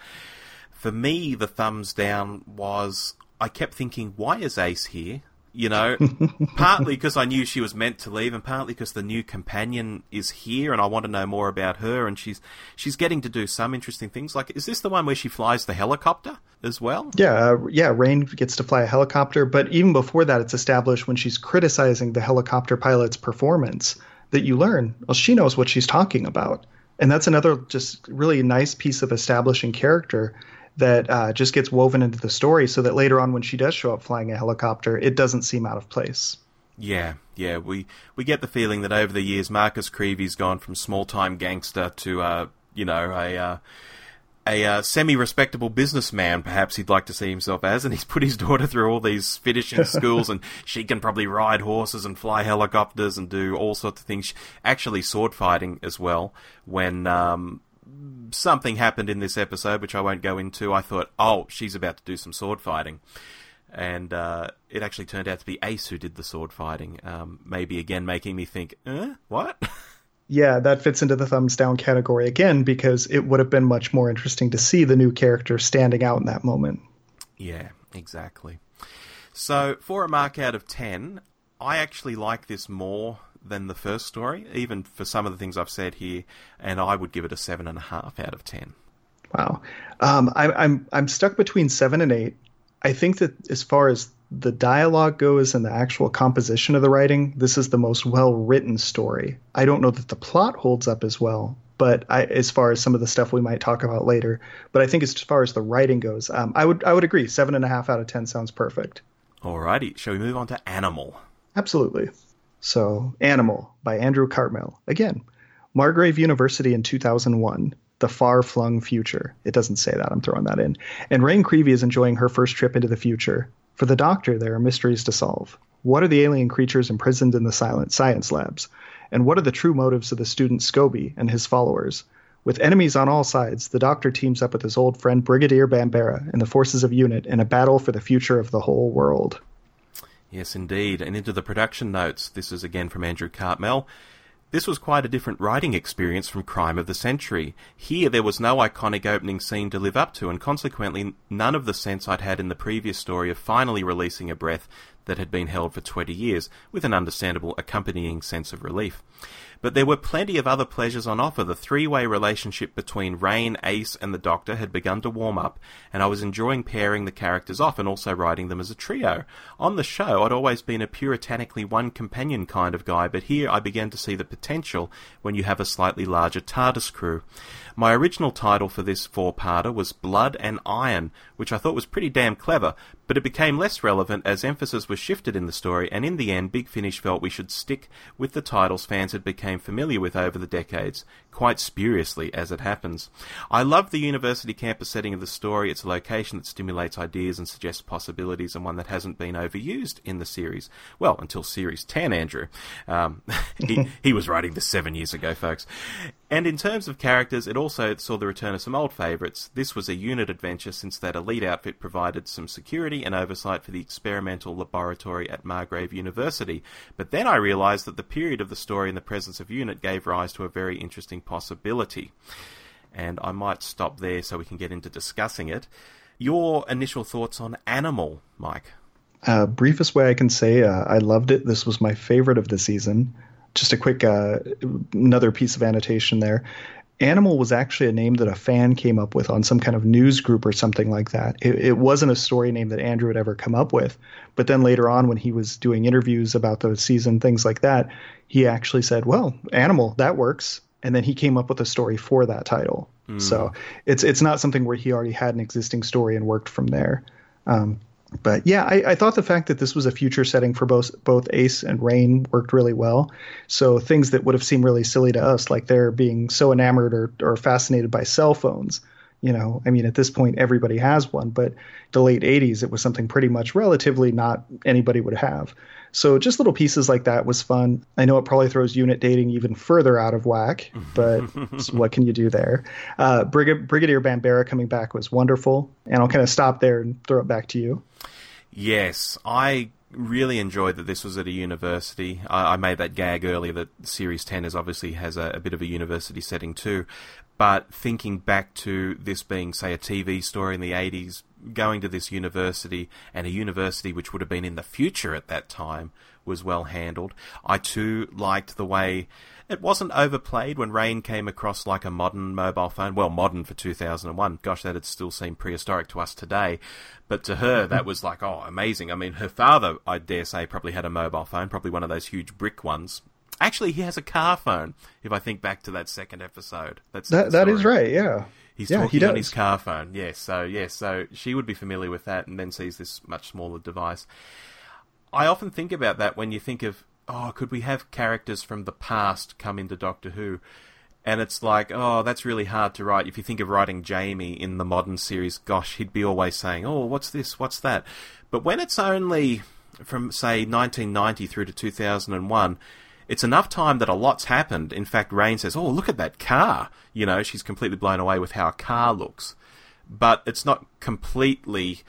For me, the thumbs down was I kept thinking, why is Ace here? You know, partly because I knew she was meant to leave, and partly because the new companion is here, and I want to know more about her. And she's she's getting to do some interesting things. Like, is this the one where she flies the helicopter as well? Yeah, uh, yeah. Raine gets to fly a helicopter, but even before that, it's established when she's criticizing the helicopter pilot's performance that you learn. Well, she knows what she's talking about, and that's another just really nice piece of establishing character that uh, just gets woven into the story so that later on when she does show up flying a helicopter it doesn't seem out of place yeah yeah we we get the feeling that over the years marcus creevy's gone from small time gangster to uh you know a uh, a uh, semi-respectable businessman, perhaps he'd like to see himself as, and he's put his daughter through all these finishing schools, and she can probably ride horses and fly helicopters and do all sorts of things. Actually, sword fighting as well. When um, something happened in this episode, which I won't go into. I thought, oh, she's about to do some sword fighting. And uh, it actually turned out to be Ace who did the sword fighting. Um, maybe again making me think, eh, what? yeah, that fits into the thumbs down category again because it would have been much more interesting to see the new character standing out in that moment. Yeah, exactly. So, for a mark out of 10, I actually like this more than the first story, even for some of the things I've said here, and I would give it a seven and a half out of ten. Wow, um, I, I'm I'm stuck between seven and eight. I think that as far as the dialogue goes and the actual composition of the writing, this is the most well written story. I don't know that the plot holds up as well, but I, as far as some of the stuff we might talk about later, but I think as far as the writing goes, um, I would I would agree. Seven and a half out of ten sounds perfect. Alrighty, shall we move on to Animal? Absolutely. So, Animal by Andrew Cartmel. Again, Margrave University in 2001. The Far Flung Future. It doesn't say that. I'm throwing that in. And Raine Creevy is enjoying her first trip into the future. For the Doctor, there are mysteries to solve. What are the alien creatures imprisoned in the silent science labs? And what are the true motives of the student Scobie and his followers? With enemies on all sides, the Doctor teams up with his old friend Brigadier Bambera and the forces of UNIT in a battle for the future of the whole world. Yes, indeed. And into the production notes. This is again from Andrew Cartmel. This was quite a different writing experience from Crime of the Century. Here there was no iconic opening scene to live up to, and consequently none of the sense I'd had in the previous story of finally releasing a breath that had been held for 20 years, with an understandable accompanying sense of relief. But there were plenty of other pleasures on offer. The three way relationship between Raine, Ace, and the Doctor had begun to warm up, and I was enjoying pairing the characters off and also writing them as a trio. On the show, I'd always been a puritanically one companion kind of guy, but here I began to see the potential when you have a slightly larger TARDIS crew. My original title for this four-parter was Blood and Iron, which I thought was pretty damn clever, but it became less relevant as emphasis was shifted in the story, and in the end, Big Finish felt we should stick with the titles fans had become familiar with over the decades, quite spuriously as it happens. I love the university campus setting of the story. It's a location that stimulates ideas and suggests possibilities, and one that hasn't been overused in the series. Well, until series 10, Andrew. Um, he, he was writing this seven years ago, folks. And in terms of characters, it also saw the return of some old favourites. This was a unit adventure since that elite outfit provided some security and oversight for the experimental laboratory at Margrave University. But then I realised that the period of the story and the presence of unit gave rise to a very interesting possibility. And I might stop there so we can get into discussing it. Your initial thoughts on Animal, Mike? Uh, briefest way I can say, uh, I loved it. This was my favorite of the season just a quick uh, another piece of annotation there. Animal was actually a name that a fan came up with on some kind of news group or something like that. It, it, wasn't a story name that Andrew had ever come up with. But then later on, when he was doing interviews about the season, things like that, he actually said, "Well, Animal, that works." And then he came up with a story for that title. Mm. So it's it's not something where he already had an existing story and worked from there. Um, but yeah, I, I, thought the fact that this was a future setting for both both Ace and Raine worked really well. So things that would have seemed really silly to us, like they're being so enamored or, or fascinated by cell phones, you know, I mean, at this point everybody has one, but the late '80s it was something pretty much relatively not anybody would have. So just little pieces like that was fun. I know it probably throws unit dating even further out of whack, but what can you do there? Uh, Brig- Brigadier Bambera coming back was wonderful, and I'll kind of stop there and throw it back to you. Yes, I really enjoyed that this was at a university. I, I, made that gag earlier that Series 10 is obviously has a, a, bit of a university setting too. But thinking back to this being, say, a TV story in the 80s, going to this university, and a university which would have been in the future at that time, was well handled. I too liked the way it wasn't overplayed when Raine came across like a modern mobile phone. Well, modern for 2001. Gosh, that'd still seem prehistoric to us today. But to her, that was like, oh, amazing. I mean, her father, I dare say, probably had a mobile phone, probably one of those huge brick ones. Actually, he has a car phone. If I think back to that second episode, that's that. That is right. Yeah, he's yeah, talking he on his car phone. Yes, so yes, so she would be familiar with that, and then sees this much smaller device. I often think about that when you think of oh, could we have characters from the past come into Doctor Who? And it's like, oh, that's really hard to write. If you think of writing Jamie in the modern series, gosh, he'd be always saying, oh, what's this? What's that? But when it's only from, say, 1990 through to 2001, it's enough time that a lot's happened. In fact, Raine says, oh, look at that car. You know, she's completely blown away with how a car looks. But it's not completely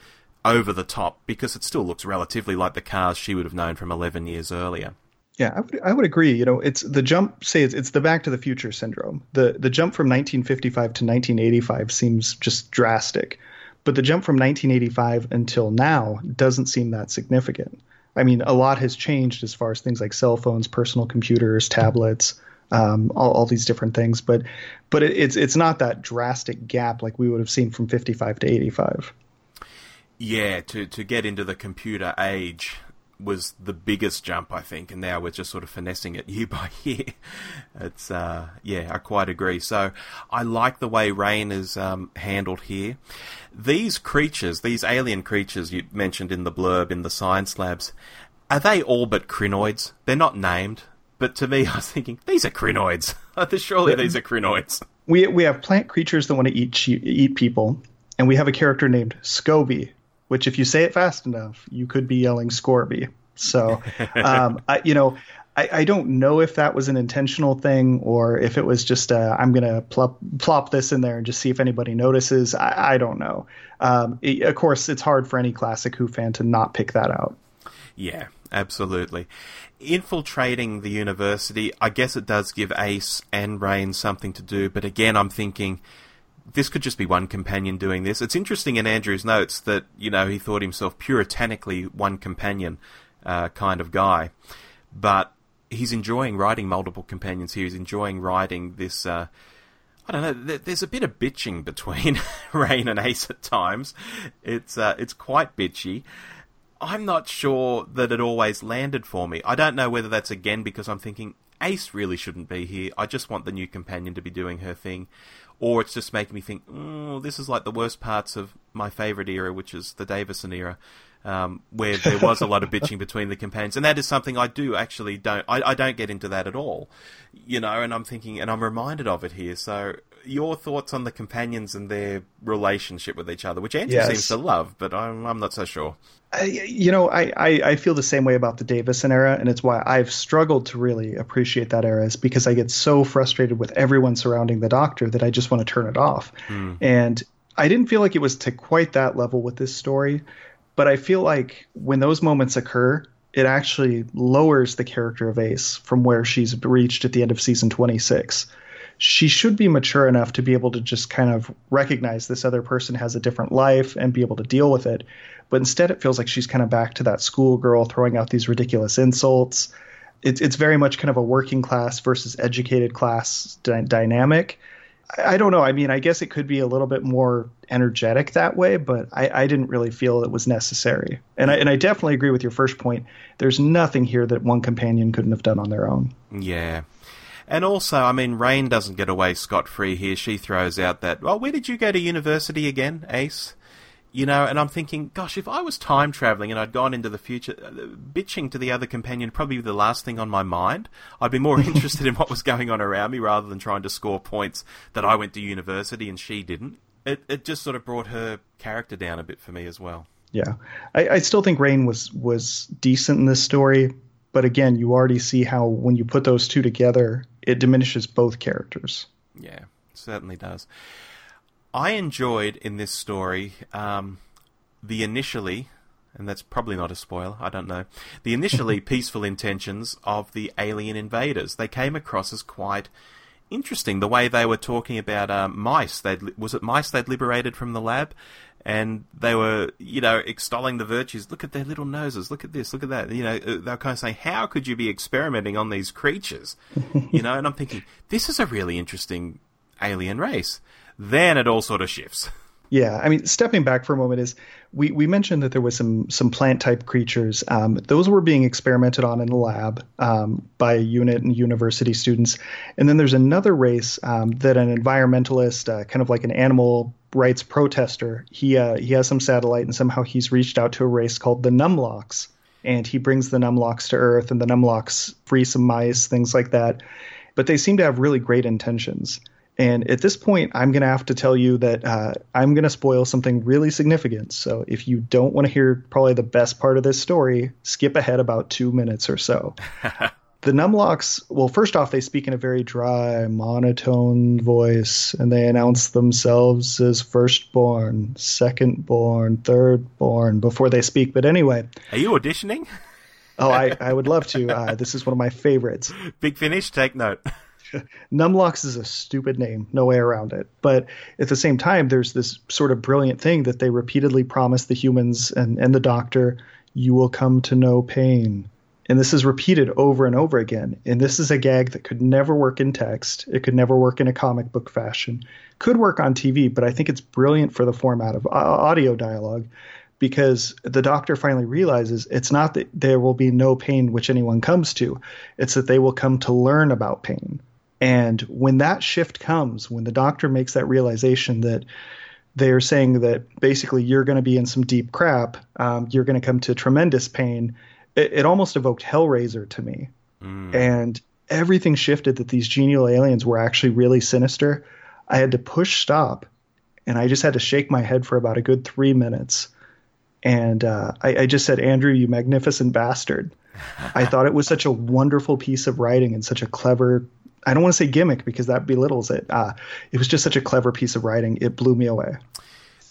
over the top because it still looks relatively like the cars she would have known from 11 years earlier. Yeah, I would, I would agree. You know, it's the jump. Say it's, it's the Back to the Future syndrome. The the jump from 1955 to 1985 seems just drastic, but the jump from 1985 until now doesn't seem that significant. I mean, a lot has changed as far as things like cell phones, personal computers, tablets, um, all, all, these different things. But but it, it's it's not that drastic gap like we would have seen from 55 to 85. Yeah, to to get into the computer age, was the biggest jump, I think, and now we're just sort of finessing it year by year. It's uh, yeah, I quite agree. So I like the way Raine is um, handled here. These creatures, these alien creatures you mentioned in the blurb in the science labs, are they all but Krynoids? They're not named, but to me, I was thinking these are Krynoids. Surely these are Krynoids. We we have plant creatures that want to eat eat people, and we have a character named Scoby which if you say it fast enough, you could be yelling Scorby. So, um, I, you know, I, I, don't know if that was an intentional thing or if it was just uh, I'm going to plop, plop this in there and just see if anybody notices. I, I don't know. Um, it, of course, it's hard for any classic Who fan to not pick that out. Yeah, absolutely. Infiltrating the university, I guess it does give Ace and Raine something to do, but again, I'm thinking this could just be one companion doing this. It's interesting in Andrew's notes that you know he thought himself puritanically one companion uh, kind of guy, but he's enjoying writing multiple companions here. He's enjoying writing this. Uh, I don't know. There's a bit of bitching between Raine and Ace at times. It's uh, it's quite bitchy. I'm not sure that it always landed for me. I don't know whether that's again because I'm thinking Ace really shouldn't be here. I just want the new companion to be doing her thing, or it's just making me think, oh, this is like the worst parts of my favourite era, which is the Davison era um, where there was a lot of bitching between the companions, and that is something I do actually don't I, I don't get into that at all, you know. And I'm thinking, and I'm reminded of it here. So your thoughts on the companions and their relationship with each other, which Andrew yes. seems to love, but I'm, I'm not so sure. I, you know, I, I, I, feel the same way about the Davison era, and it's why I've struggled to really appreciate that era, is because I get so frustrated with everyone surrounding the Doctor that I just want to turn it off. Mm. And I didn't feel like it was to quite that level with this story. But I feel like when those moments occur, it actually lowers the character of Ace from where she's reached at the end of season 26. She should be mature enough to be able to just kind of recognize this other person has a different life and be able to deal with it. But instead, it feels like she's kind of back to that schoolgirl throwing out these ridiculous insults. It's, it's very much kind of a working class versus educated class dy- dynamic. I don't know. I mean, I guess it could be a little bit more energetic that way, but I, I, didn't really feel it was necessary. And I, and I definitely agree with your first point. There's nothing here that one companion couldn't have done on their own. Yeah. And also, I mean, Raine doesn't get away scot free here. She throws out that, well, where did you go to university again, Ace? You know, and I'm thinking, gosh, if I was time traveling and I'd gone into the future, uh, bitching to the other companion would probably be the last thing on my mind. I'd be more interested in what was going on around me rather than trying to score points that I went to university and she didn't. It it just sort of brought her character down a bit for me as well. Yeah, I, I still think Raine was was decent in this story, but again, you already see how when you put those two together, it diminishes both characters. Yeah, certainly does. I enjoyed in this story um, the initially, and that's probably not a spoiler, I don't know, the initially peaceful intentions of the alien invaders. They came across as quite interesting. The way they were talking about uh, mice, they was it mice they'd liberated from the lab, and they were, you know, extolling the virtues. Look at their little noses. Look at this. Look at that. You know, uh, they were kind of saying, "How could you be experimenting on these creatures?" you know, and I'm thinking, this is a really interesting alien race then it all sort of shifts. Yeah, I mean, stepping back for a moment is we, we mentioned that there was some some plant type creatures. Um, those were being experimented on in the lab um, by a unit and university students, and then there's another race um, that an environmentalist, uh, kind of like an animal rights protester, he uh, he has some satellite and somehow he's reached out to a race called the Numlox, and he brings the Numlox to Earth, and the Numlox free some mice, things like that. But they seem to have really great intentions. And at this point, I'm going to have to tell you that uh, I'm going to spoil something really significant. So if you don't want to hear probably the best part of this story, skip ahead about two minutes or so. the Numlox, well, first off, they speak in a very dry, monotone voice, and they announce themselves as firstborn, secondborn, thirdborn before they speak. But anyway. Are you auditioning? oh, I, I would love to. Uh, this is one of my favorites. Big Finish, take note. Numlox is a stupid name, no way around it. But at the same time, there's this sort of brilliant thing that they repeatedly promise the humans and, and the doctor, you will come to know pain. And this is repeated over and over again. And this is a gag that could never work in text. It could never work in a comic book fashion. Could work on TV, but I think it's brilliant for the format of uh, audio dialogue because the doctor finally realizes it's not that there will be no pain which anyone comes to, it's that they will come to learn about pain. And when that shift comes, when the doctor makes that realization that they're saying that basically you're going to be in some deep crap, um, you're going to come to tremendous pain, it, it, almost evoked Hellraiser to me. Mm. And everything shifted that these genial aliens were actually really sinister. I had to push stop and I just had to shake my head for about a good three minutes. And uh, I, I just said, Andrew, you magnificent bastard. I thought it was such a wonderful piece of writing and such a clever I don't want to say gimmick because that belittles it. Uh, it was just such a clever piece of writing. It blew me away.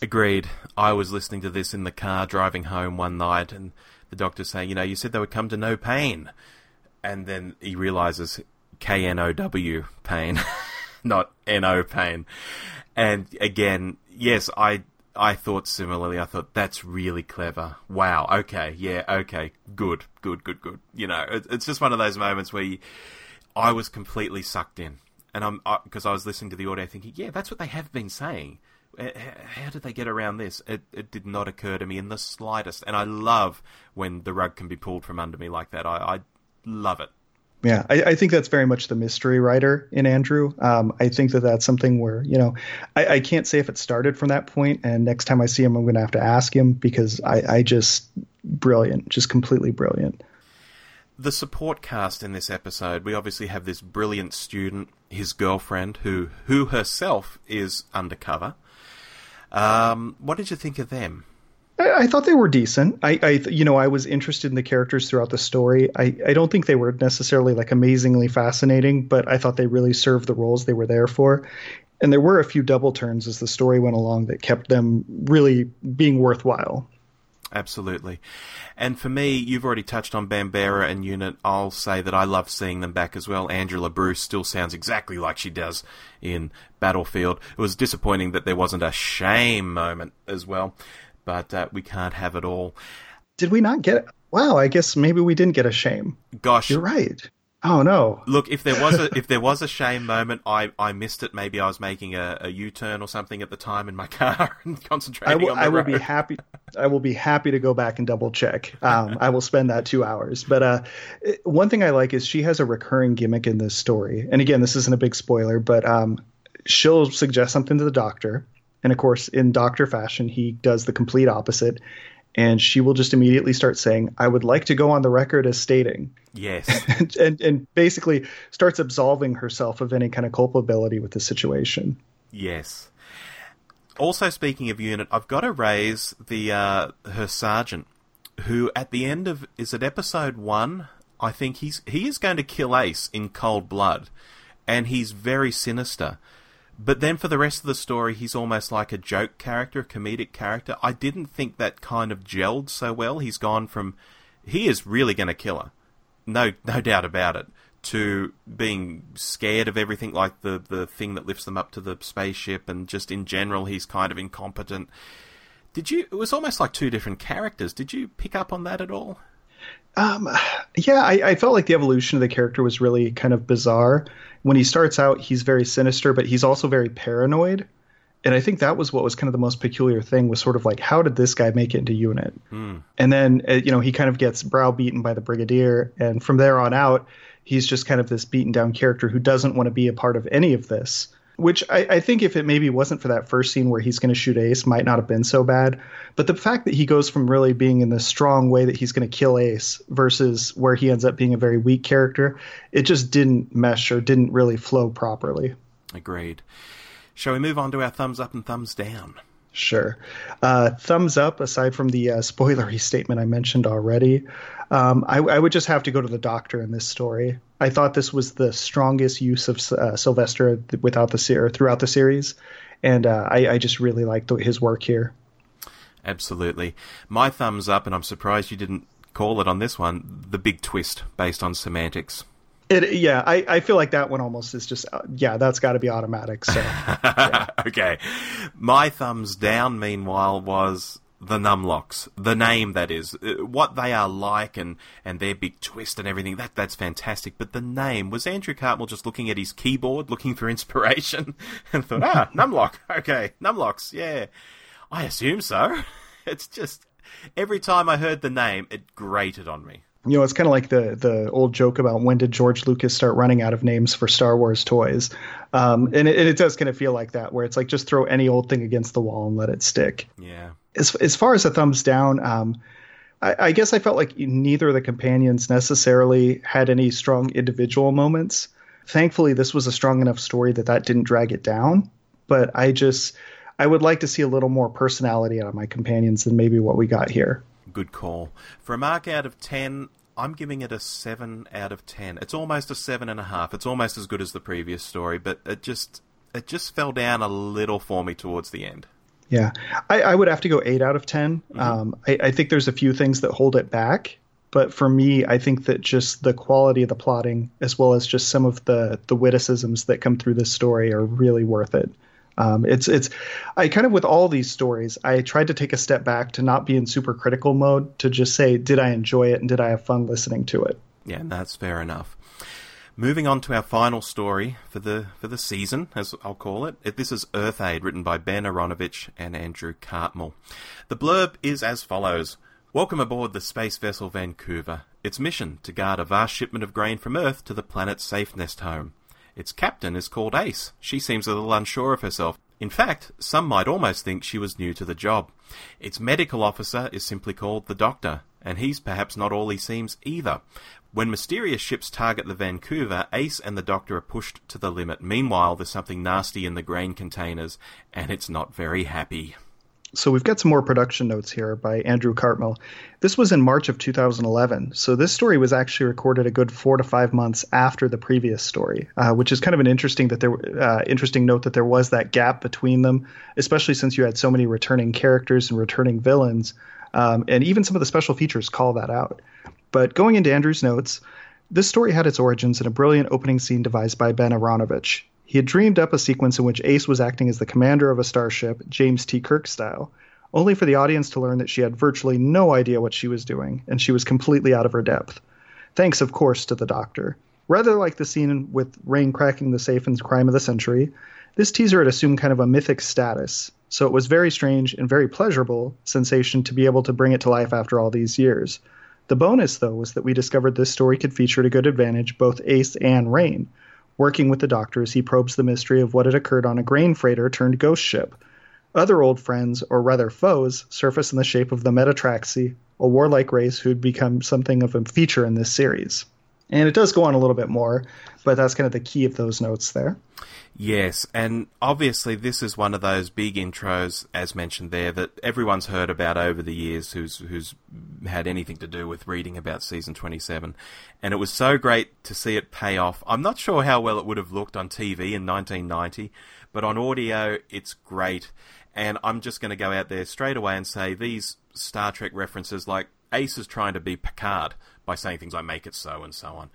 Agreed. I was listening to this in the car driving home one night, and the doctor saying, "You know, you said they would come to no pain," and then he realizes K N O W pain, not N O pain. And again, yes, I I thought similarly. I thought that's really clever. Wow. Okay. Yeah. Okay. Good. Good. Good. Good. You know, it, it's just one of those moments where you, I was completely sucked in, and I'm because I, I was listening to the audio, thinking, yeah, that's what they have been saying. How did they get around this? It, it did not occur to me in the slightest, and I love when the rug can be pulled from under me like that. I, I love it. Yeah, I, I, think that's very much the mystery writer in Andrew. Um, I think that that's something where you know I, I, can't say if it started from that point, and next time I see him, I'm going to have to ask him because I, I just brilliant, just completely brilliant. The support cast in this episode, we obviously have this brilliant student, his girlfriend, who who herself is undercover. Um, what did you think of them? I, I thought they were decent. I, I, you know, I was interested in the characters throughout the story. I, I don't think they were necessarily like amazingly fascinating, but I thought they really served the roles they were there for. And there were a few double turns as the story went along that kept them really being worthwhile. Absolutely. And for me, you've already touched on Bambera and Unit. I'll say that I love seeing them back as well. Angela Bruce still sounds exactly like she does in Battlefield. It was disappointing that there wasn't a shame moment as well but uh, we can't have it all. Did we not get? it? Wow, I guess maybe we didn't get a shame. Gosh, you're right. Oh no! Look, if there was a if there was a shame moment, I, I missed it. Maybe I was making a, a U turn or something at the time in my car and concentrating I will, on the I will road. be happy. I will be happy to go back and double check. Um, I will spend that two hours. But uh, one thing I like is she has a recurring gimmick in this story. And again, this isn't a big spoiler, but um, she'll suggest something to the doctor, and of course, in Doctor fashion, he does the complete opposite. And she will just immediately start saying, I would like to go on the record as stating. Yes. and, and, and basically starts absolving herself of any kind of culpability with the situation. Yes. Also, speaking of unit, I've got to raise the uh, her sergeant, who at the end of is it episode one? I think he's he is going to kill Ace in cold blood, and he's very sinister. But then for the rest of the story, he's almost like a joke character, a comedic character. I didn't think that kind of gelled so well. He's gone from he is really going to kill her, no no doubt about it, to being scared of everything, like the the thing that lifts them up to the spaceship, and just in general, he's kind of incompetent. Did you? It was almost like two different characters. Did you pick up on that at all? Um, yeah, I, I, felt like the evolution of the character was really kind of bizarre. When he starts out, he's very sinister, but he's also very paranoid. And I think that was what was kind of the most peculiar thing was sort of like, how did this guy make it into unit? Mm. And then, uh, you know, he kind of gets browbeaten by the brigadier. And from there on out, he's just kind of this beaten down character who doesn't want to be a part of any of this which I, I, think if it maybe wasn't for that first scene where he's going to shoot Ace, might not have been so bad. But the fact that he goes from really being in this strong way that he's going to kill Ace versus where he ends up being a very weak character, it just didn't mesh or didn't really flow properly. Agreed. Shall we move on to our thumbs up and thumbs down? Sure. Uh, thumbs up, aside from the uh, spoilery statement I mentioned already, um, I, I, would just have to go to the doctor in this story. I thought this was the strongest use of uh, Sylvester without the ser- throughout the series, and uh, I, I, just really liked his work here. Absolutely, my thumbs up, and I'm surprised you didn't call it on this one. The big twist based on semantics. It, yeah, I, I feel like that one almost is just uh, yeah, that's got to be automatic. So yeah. okay, my thumbs down. Meanwhile, was the Numlox, the name that is, uh, what they are like, and and their big twist and everything. That that's fantastic. But the name was Andrew Cartmel just looking at his keyboard, looking for inspiration, and thought, ah, Numlock, okay, Numlocks, yeah. I assume so. It's just every time I heard the name, it grated on me you know, it's kind of like the the old joke about when did George Lucas start running out of names for Star Wars toys, um, and, it, it, does kind of feel like that, where it's like just throw any old thing against the wall and let it stick. Yeah. As as far as a thumbs down, um, I, I, guess I felt like neither of the companions necessarily had any strong individual moments. Thankfully, this was a strong enough story that that didn't drag it down. But I just I would like to see a little more personality out of my companions than maybe what we got here. Good call. For a mark out of 10, I'm giving it a 7 out of 10. It's almost a 7.5. It's almost as good as the previous story, but it just it just fell down a little for me towards the end. Yeah, I, I would have to go 8 out of 10. Mm-hmm. Um, I, I think there's a few things that hold it back, but for me, I think that just the quality of the plotting, as well as just some of the, the witticisms that come through this story, are really worth it. Um, it's it's I kind of with all these stories, I tried to take a step back to not be in super critical mode to just say, did I enjoy it and did I have fun listening to it? Yeah, that's fair enough. Moving on to our final story for the for the season, as I'll call it. This is Earth Aid, written by Ben Aaronovitch and Andrew Cartmel. The blurb is as follows. Welcome aboard the space vessel Vancouver. Its mission to guard a vast shipment of grain from Earth to the planet's safe nest home. Its captain is called Ace. She seems a little unsure of herself. In fact, some might almost think she was new to the job. Its medical officer is simply called the Doctor, and he's perhaps not all he seems either. When mysterious ships target the Vancouver, Ace and the Doctor are pushed to the limit. Meanwhile, there's something nasty in the grain containers, and it's not very happy. So we've got some more production notes here by Andrew Cartmel. This was in March of 2011. So this story was actually recorded a good four to five months after the previous story, uh, which is kind of an interesting that there uh, interesting note that there was that gap between them, especially since you had so many returning characters and returning villains, um, and even some of the special features call that out. But going into Andrew's notes, this story had its origins in a brilliant opening scene devised by Ben Aaronovitch. He had dreamed up a sequence in which Ace was acting as the commander of a starship, James T. Kirk style, only for the audience to learn that she had virtually no idea what she was doing, and she was completely out of her depth. Thanks, of course, to the doctor. Rather like the scene with Raine cracking the safe in Crime of the Century, this teaser had assumed kind of a mythic status, so it was very strange and very pleasurable sensation to be able to bring it to life after all these years. The bonus, though, was that we discovered this story could feature to good advantage both Ace and Raine, working with the doctors, he probes the mystery of what had occurred on a grain freighter turned ghost ship. Other old friends, or rather foes, surface in the shape of the Metatraxi, a warlike race who'd become something of a feature in this series. And it does go on a little bit more, but that's kind of the key of those notes there. Yes, and obviously this is one of those big intros, as mentioned there, that everyone's heard about over the years who's who's had anything to do with reading about season 27. And it was so great to see it pay off. I'm not sure how well it would have looked on TV in 1990, but on audio, it's great. And I'm just going to go out there straight away and say these Star Trek references, like Ace is trying to be Picard by saying things like make it so and so on.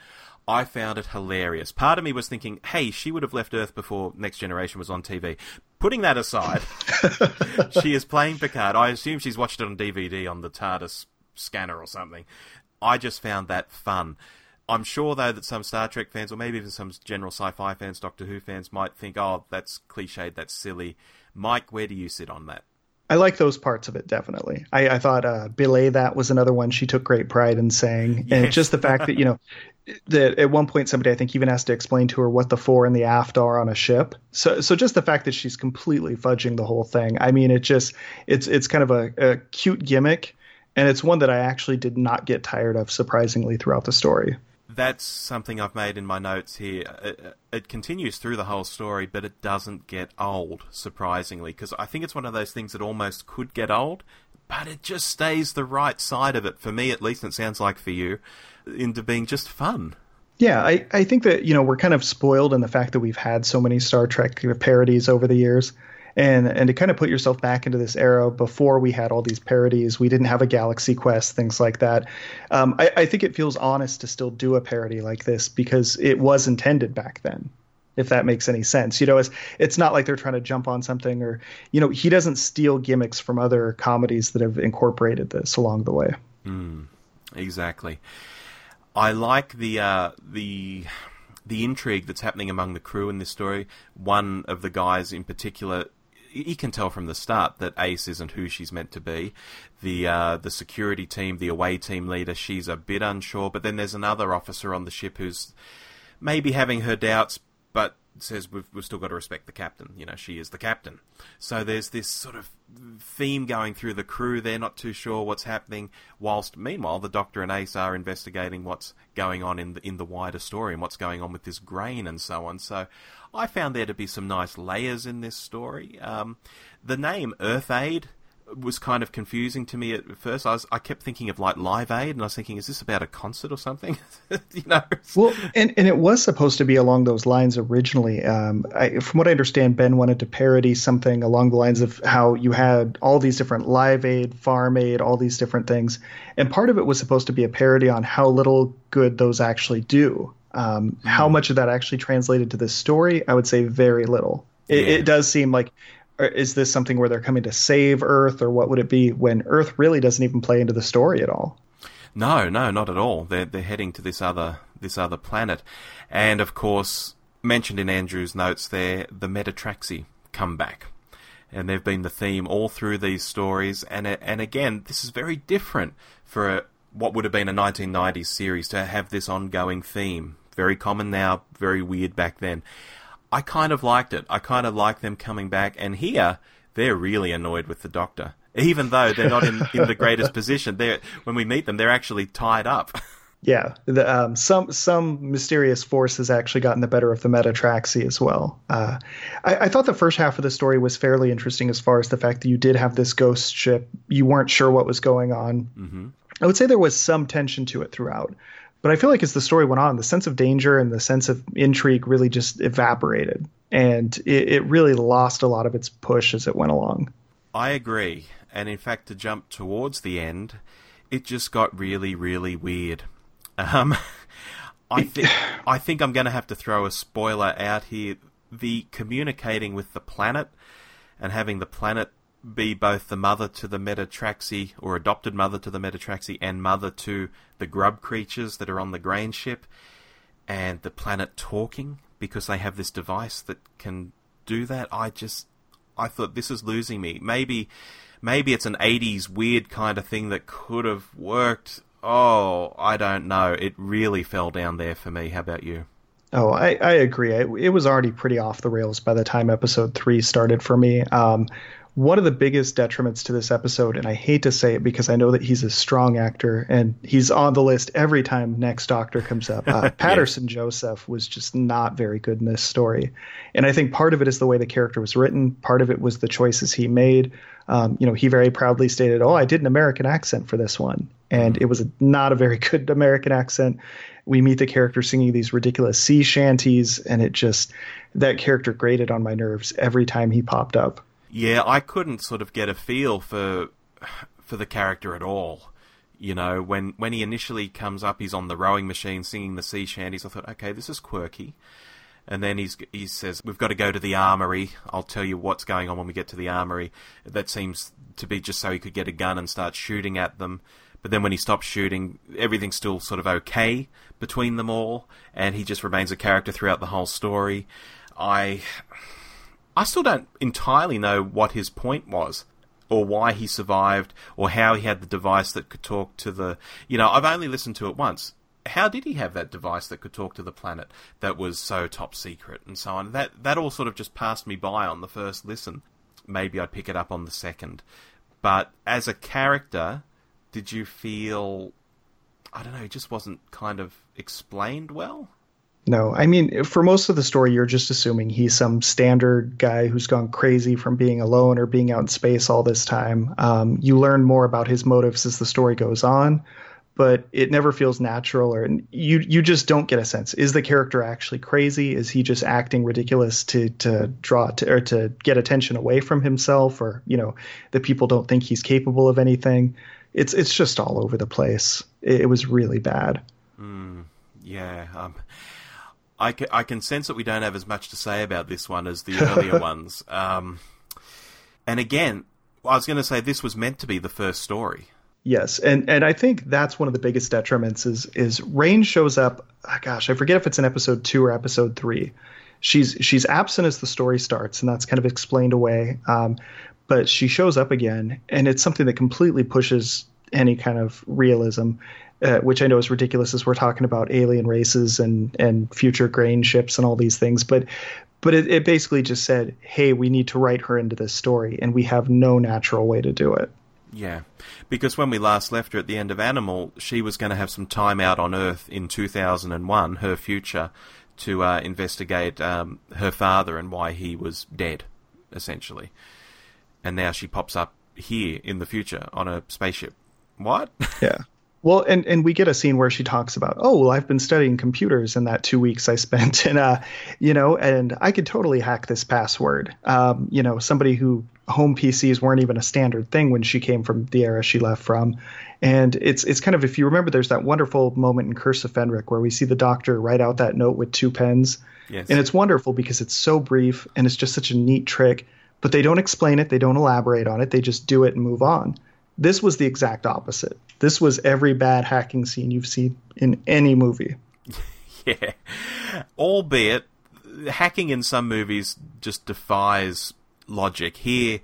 I found it hilarious. Part of me was thinking, hey, she would have left Earth before Next Generation was on TV. Putting that aside, she is playing Picard. I assume she's watched it on DVD on the TARDIS scanner or something. I just found that fun. I'm sure, though, that some Star Trek fans, or maybe even some general sci fi fans, Doctor Who fans, might think, oh, that's cliched, that's silly. Mike, where do you sit on that? I like those parts of it definitely. I, I thought uh, Belay that was another one she took great pride in saying, and just the fact that you know that at one point somebody I think even has to explain to her what the fore and the aft are on a ship. So so just the fact that she's completely fudging the whole thing. I mean, it just it's it's kind of a, a cute gimmick, and it's one that I actually did not get tired of surprisingly throughout the story that's something I've made in my notes here. It, it, continues through the whole story, but it doesn't get old, surprisingly, because I think it's one of those things that almost could get old, but it just stays the right side of it, for me at least, it sounds like for you, into being just fun. Yeah, I, I think that, you know, we're kind of spoiled in the fact that we've had so many Star Trek parodies over the years and and to kind of put yourself back into this era before we had all these parodies, we didn't have a Galaxy Quest, things like that. Um, I, I think it feels honest to still do a parody like this because it was intended back then if that makes any sense. You know, it's it's not like they're trying to jump on something or you know, he doesn't steal gimmicks from other comedies that have incorporated this along the way. Mm, exactly. I like the uh, the the intrigue that's happening among the crew in this story. One of the guys in particular you can tell from the start that Ace isn't who she's meant to be. The uh, the security team, the away team leader, she's a bit unsure. But then there's another officer on the ship who's maybe having her doubts, but says we've, we've still got to respect the captain. You know, she is the captain. So there's this sort of theme going through the crew. They're not too sure what's happening. Whilst meanwhile, the Doctor and Ace are investigating what's going on in the in the wider story and what's going on with this grain and so on. So I found there to be some nice layers in this story. Um, the name Earthaid was kind of confusing to me at first. I was I kept thinking of like Live Aid, and I was thinking, is this about a concert or something? you know. Well, and and it was supposed to be along those lines originally. Um, I, from what I understand, Ben wanted to parody something along the lines of how you had all these different Live Aid, Farm Aid, all these different things, and part of it was supposed to be a parody on how little good those actually do. Um, mm. How much of that actually translated to this story? I would say very little. It, yeah. it does seem like is this something where they're coming to save Earth, or what would it be when Earth really doesn't even play into the story at all? No, no, not at all. They're they're heading to this other this other planet, and of course, mentioned in Andrew's notes there, the Metatraxi come back, and they've been the theme all through these stories. And and again, this is very different for a, what would have been a 1990s series to have this ongoing theme. Very common now, very weird back then. I kind of liked it. I kind of like them coming back, and here they're really annoyed with the Doctor even though they're not in, in the greatest position. They're, when we meet them, they're actually tied up. Yeah, the, um, some some mysterious force has actually gotten the better of the Metatraxi as well. Uh, I, I, thought the first half of the story was fairly interesting as far as the fact that you did have this ghost ship. You weren't sure what was going on. Mm-hmm. I would say there was some tension to it throughout, but I feel like as the story went on, the sense of danger and the sense of intrigue really just evaporated, and it, it really lost a lot of its push as it went along. I agree and in fact, to jump towards the end, it just got really, really weird. Um, I think I think I'm going to have to throw a spoiler out here. The communicating with the planet and having the planet be both the mother to the Metatraxi or adopted mother to the Metatraxi and mother to the grub creatures that are on the grain ship, and the planet talking because they have this device that can do that. I just I thought this is losing me. Maybe maybe it's an 80s weird kind of thing that could have worked. Oh, I don't know. It really fell down there for me. How about you? Oh, I, I agree. It, it was already pretty off the rails by the time episode three started for me. Um, one of the biggest detriments to this episode, and I hate to say it because I know that he's a strong actor and he's on the list every time Next Doctor comes up. Uh, Paterson yes. Joseph was just not very good in this story. And I think part of it is the way the character was written, part of it was the choices he made. Um, you know, he very proudly stated, "Oh, I did an American accent for this one," and it was a, not a very good American accent. We meet the character singing these ridiculous sea shanties, and it just that character grated on my nerves every time he popped up. Yeah, I couldn't sort of get a feel for for the character at all. You know, when when he initially comes up, he's on the rowing machine singing the sea shanties. I thought, okay, this is quirky. And then he's, he says, We've got to go to the armory. I'll tell you what's going on when we get to the armory. That seems to be just so he could get a gun and start shooting at them. But then when he stops shooting, everything's still sort of okay between them all, and he just remains a character throughout the whole story. I. I still don't entirely know what his point was or why he survived or how he had the device that could talk to the you know I've only listened to it once how did he have that device that could talk to the planet that was so top secret and so on? That that all sort of just passed me by on the first listen. Maybe I'd pick it up on the second. But as a character, did you feel I don't know, it just wasn't kind of explained well? No, I mean, for most of the story, you're just assuming he's some standard guy who's gone crazy from being alone or being out in space all this time. Um, you learn more about his motives as the story goes on, but it never feels natural or you you just don't get a sense. Is the character actually crazy? Is he just acting ridiculous to to draw to, or to get attention away from himself or you know the people don't think he's capable of anything? It's it's just all over the place. It, it was really bad. Mm, yeah um, I, can, I can sense that we don't have as much to say about this one as the earlier ones um, and again I was going to say this was meant to be the first story Yes, and and I think that's one of the biggest detriments is is Raine shows up. Oh gosh, I forget if it's in episode two or episode three. She's she's absent as the story starts, and that's kind of explained away. Um, but she shows up again, and it's something that completely pushes any kind of realism, uh, which I know is ridiculous as we're talking about alien races and and future grain ships and all these things. But but it, it basically just said, hey, we need to write her into this story, and we have no natural way to do it. Yeah, because when we last left her at the end of Animal, she was going to have some time out on Earth in 2001, her future, to uh, investigate um, her father and why he was dead, essentially. And now she pops up here in the future on a spaceship. What? Yeah. Well, and, and we get a scene where she talks about, oh, well, I've been studying computers in that two weeks I spent, and uh, you know, and I could totally hack this password. Um, you know, somebody who home PCs weren't even a standard thing when she came from the era she left from, And it's it's kind of if you remember, there's that wonderful moment in Curse of Fenric where we see the Doctor write out that note with two pens, Yes. and it's wonderful because it's so brief and it's just such a neat trick. But they don't explain it, they don't elaborate on it, they just do it and move on. This was the exact opposite. This was every bad hacking scene you've seen in any movie. Yeah. Albeit, hacking in some movies just defies logic. Here,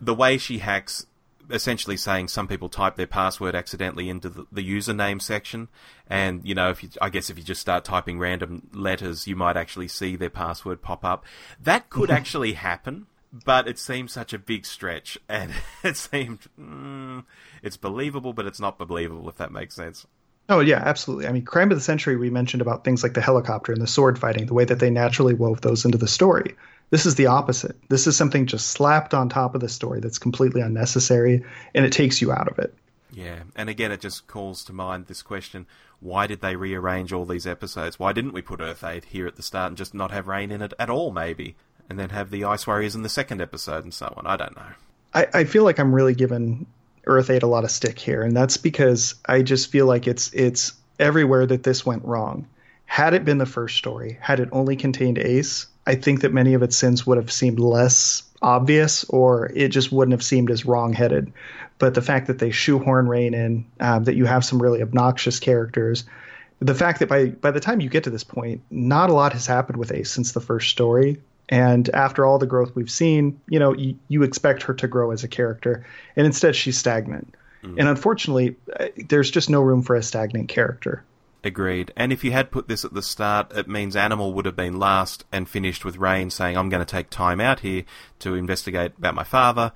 the way she hacks, essentially saying some people type their password accidentally into the, the username section, and you know, if you, I guess if you just start typing random letters, you might actually see their password pop up. That could actually happen. But it seems such a big stretch, and it seemed mm, it's believable, but it's not believable. If that makes sense. Oh yeah, absolutely. I mean, crime of the century. We mentioned about things like the helicopter and the sword fighting, the way that they naturally wove those into the story. This is the opposite. This is something just slapped on top of the story that's completely unnecessary, and it takes you out of it. Yeah, and again, it just calls to mind this question: Why did they rearrange all these episodes? Why didn't we put Earth Aid here at the start and just not have Raine in it at all? Maybe, and then have the Ice Warriors in the second episode and so on. I don't know. I, I feel like I'm really giving Earth Aid a lot of stick here, and that's because I just feel like it's it's everywhere that this went wrong. Had it been the first story, had it only contained Ace, I think that many of its sins would have seemed less obvious, or it just wouldn't have seemed as wrong-headed. But the fact that they shoehorn Raine in, um, that you have some really obnoxious characters, the fact that by by the time you get to this point, not a lot has happened with Ace since the first story. And after all the growth we've seen, you know, you, you expect her to grow as a character, and instead she's stagnant. And unfortunately, uh, there's just no room for a stagnant character. Agreed. And if you had put this at the start, it means Animal would have been last and finished with Raine saying, "I'm going to take time out here to investigate about my father."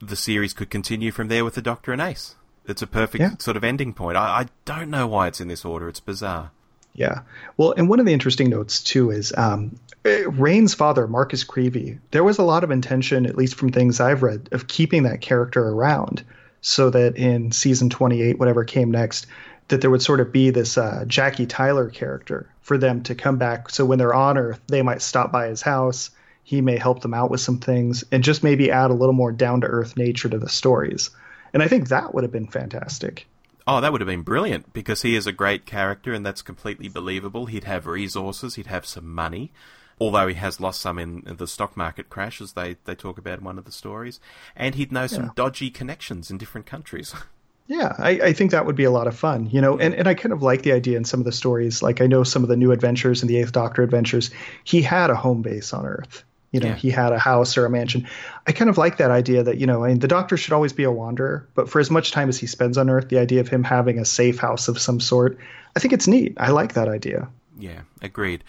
The series could continue from there with the Doctor and Ace. It's a perfect Yeah. sort of ending point. I, I don't know why it's in this order. It's bizarre. Yeah. Well, and one of the interesting notes too is um, Raine's father, Marcus Creevy. There was a lot of intention, at least from things I've read, of keeping that character around, so that in season 28, whatever came next, that there would sort of be this uh, Jackie Tyler character for them to come back. So when they're on Earth, they might stop by his house. He may help them out with some things, and just maybe add a little more down to earth nature to the stories. And I think that would have been fantastic. Oh, that would have been brilliant because he is a great character and that's completely believable. He'd have resources, he'd have some money, although he has lost some in the stock market crash, as they, they talk about in one of the stories. And he'd know some Yeah. dodgy connections in different countries. Yeah, I, I think that would be a lot of fun, you know, and, and I kind of like the idea in some of the stories. Like I know some of the new adventures and the Eighth Doctor adventures, he had a home base on Earth. You know, Yeah. he had a house or a mansion. I kind of like that idea that, you know, I mean, the Doctor should always be a wanderer, but for as much time as he spends on Earth, the idea of him having a safe house of some sort, I think it's neat. I like that idea. yeah, agreed.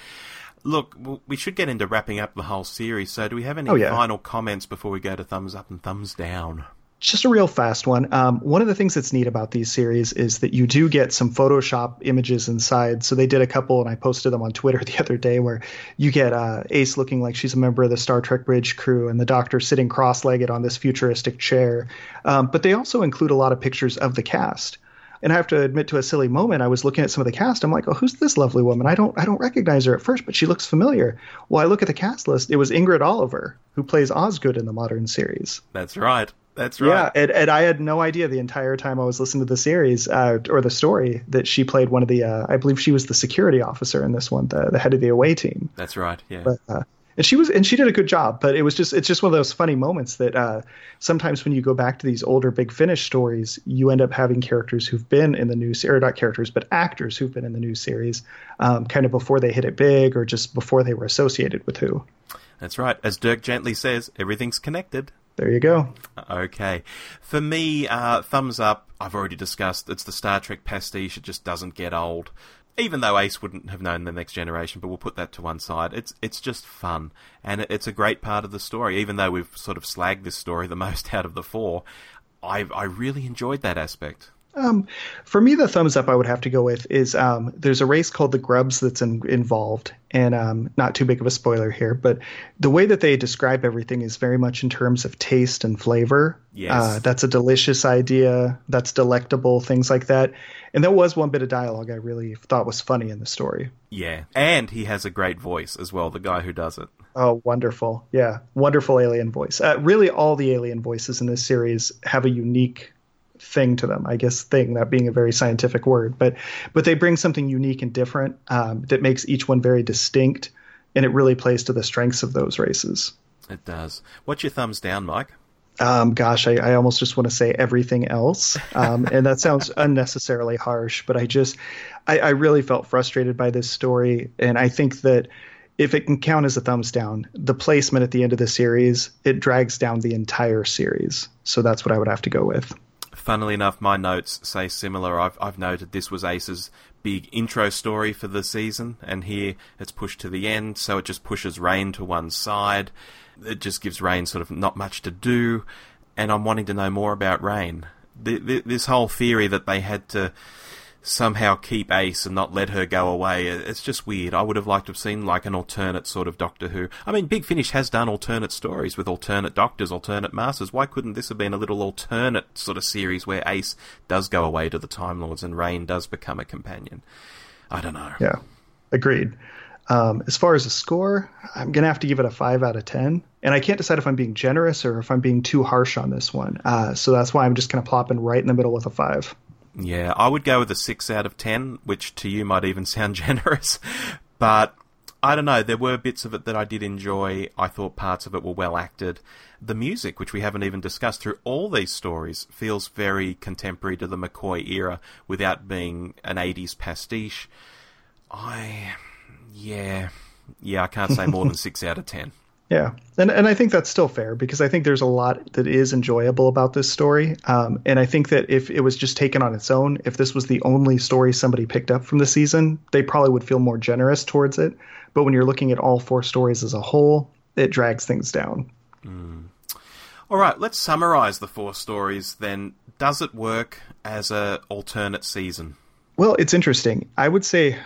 Look, we should get into wrapping up the whole series, so do we have any Oh, yeah. final comments before we go to thumbs up and thumbs down? Just a real fast one. Um, one of the things that's neat about these series is that you do get some Photoshop images inside. So they did a couple, and I posted them on Twitter the other day, where you get uh, Ace looking like she's a member of the Star Trek bridge crew, and the Doctor sitting cross-legged on this futuristic chair. Um, but they also include a lot of pictures of the cast. And I have to admit to a silly moment, I was looking at some of the cast. I'm like, oh, who's this lovely woman? I don't, I don't recognize her at first, but she looks familiar. Well, I look at the cast list. It was Ingrid Oliver, who plays Osgood in the modern series. That's right. That's right. Yeah, and, and I had no idea the entire time I was listening to the series uh, or the story that she played one of the. Uh, I believe she was the security officer in this one, the, the head of the away team. That's right. Yeah. But uh, and she was and she did a good job. But it was just it's just one of those funny moments that uh, sometimes when you go back to these older Big Finish stories, you end up having characters who've been in the new series, or not characters, but actors who've been in the new series, um, kind of before they hit it big or just before they were associated with who. That's right. As Dirk gently says, everything's connected. There you go. Okay. For me, uh, thumbs up. I've already discussed. It's the Star Trek pastiche. It just doesn't get old. Even though Ace wouldn't have known the next generation, but we'll put that to one side. It's it's just fun, and it's a great part of the story. Even though we've sort of slagged this story the most out of the four, I I really enjoyed that aspect. Um, for me, the thumbs up I would have to go with is um, there's a race called the Grubs that's in, involved, and um, not too big of a spoiler here, but the way that they describe everything is very much in terms of taste and flavor. Yes. Uh, that's a delicious idea. That's delectable, things like that. And there was one bit of dialogue I really thought was funny in the story. Yeah, and he has a great voice as well. The guy who does it. Oh, wonderful. Yeah, wonderful alien voice. Uh, really, all the alien voices in this series have a unique thing to them. I guess thing that being a very scientific word, but but they bring something unique and different um, that makes each one very distinct, and it really plays to the strengths of those races. It does. What's your thumbs down, Mike? Um, gosh, I, I, almost just want to say everything else, um, and that sounds unnecessarily harsh. But I just, I, I really felt frustrated by this story, and I think that if it can count as a thumbs down, the placement at the end of the series it drags down the entire series. So that's what I would have to go with. Funnily enough, my notes say similar. I've, I've noted this was Ace's big intro story for the season, and here it's pushed to the end, so it just pushes Raine to one side it just gives Raine sort of not much to do, and I'm wanting to know more about Raine. The, the, this whole theory that they had to somehow keep Ace and not let her go away. It's just weird. I would have liked to have seen like an alternate sort of Doctor Who. I mean, Big Finish has done alternate stories with alternate Doctors, alternate Masters. Why couldn't this have been a little alternate sort of series where Ace does go away to the Time Lords and Raine does become a companion? I don't know. Yeah, agreed. Um, as far as a score, I'm going to have to give it a 5 out of 10. And I can't decide if I'm being generous or if I'm being too harsh on this one. Uh, so that's why I'm just going to plop in right in the middle with a 5. Yeah, I would go with a 6 out of 10, which to you might even sound generous. But I don't know, there were bits of it that I did enjoy. I thought parts of it were well acted. The music, which we haven't even discussed through all these stories, feels very contemporary to the McCoy era without being an 80s pastiche. I yeah, yeah, I can't say more than six out of ten. Yeah, and and I think that's still fair because I think there's a lot that is enjoyable about this story, um, and I think that if it was just taken on its own, if this was the only story somebody picked up from the season, they probably would feel more generous towards it. But when you're looking at all four stories as a whole, it drags things down. Mm. All right, let's summarize the four stories then. Does it work as a alternate season? Well, it's interesting. I would say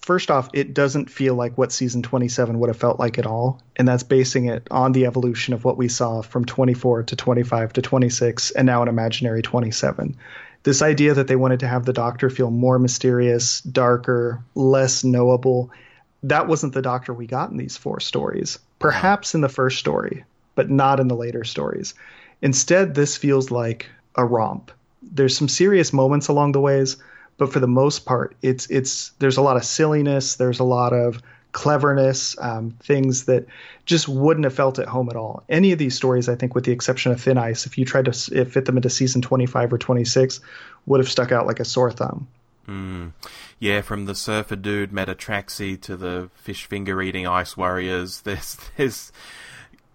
first off, it doesn't feel like what season 27 would have felt like at all. And that's basing it on the evolution of what we saw from 24 to 25 to 26 and now an imaginary 27. This idea that they wanted to have the doctor feel more mysterious, darker, less knowable, that wasn't the doctor we got in these four stories. Perhaps in the first story, but not in the later stories. Instead, this feels like a romp. There's some serious moments along the ways, but for the most part, it's it's there's a lot of silliness, there's a lot of cleverness, um, things that just wouldn't have felt at home at all. Any of these stories, I think, with the exception of Thin Ice, if you tried to fit them into season 25 or 26, would have stuck out like a sore thumb. Mm. Yeah, from the surfer dude Metatraxi to the fish finger eating ice warriors, there's there's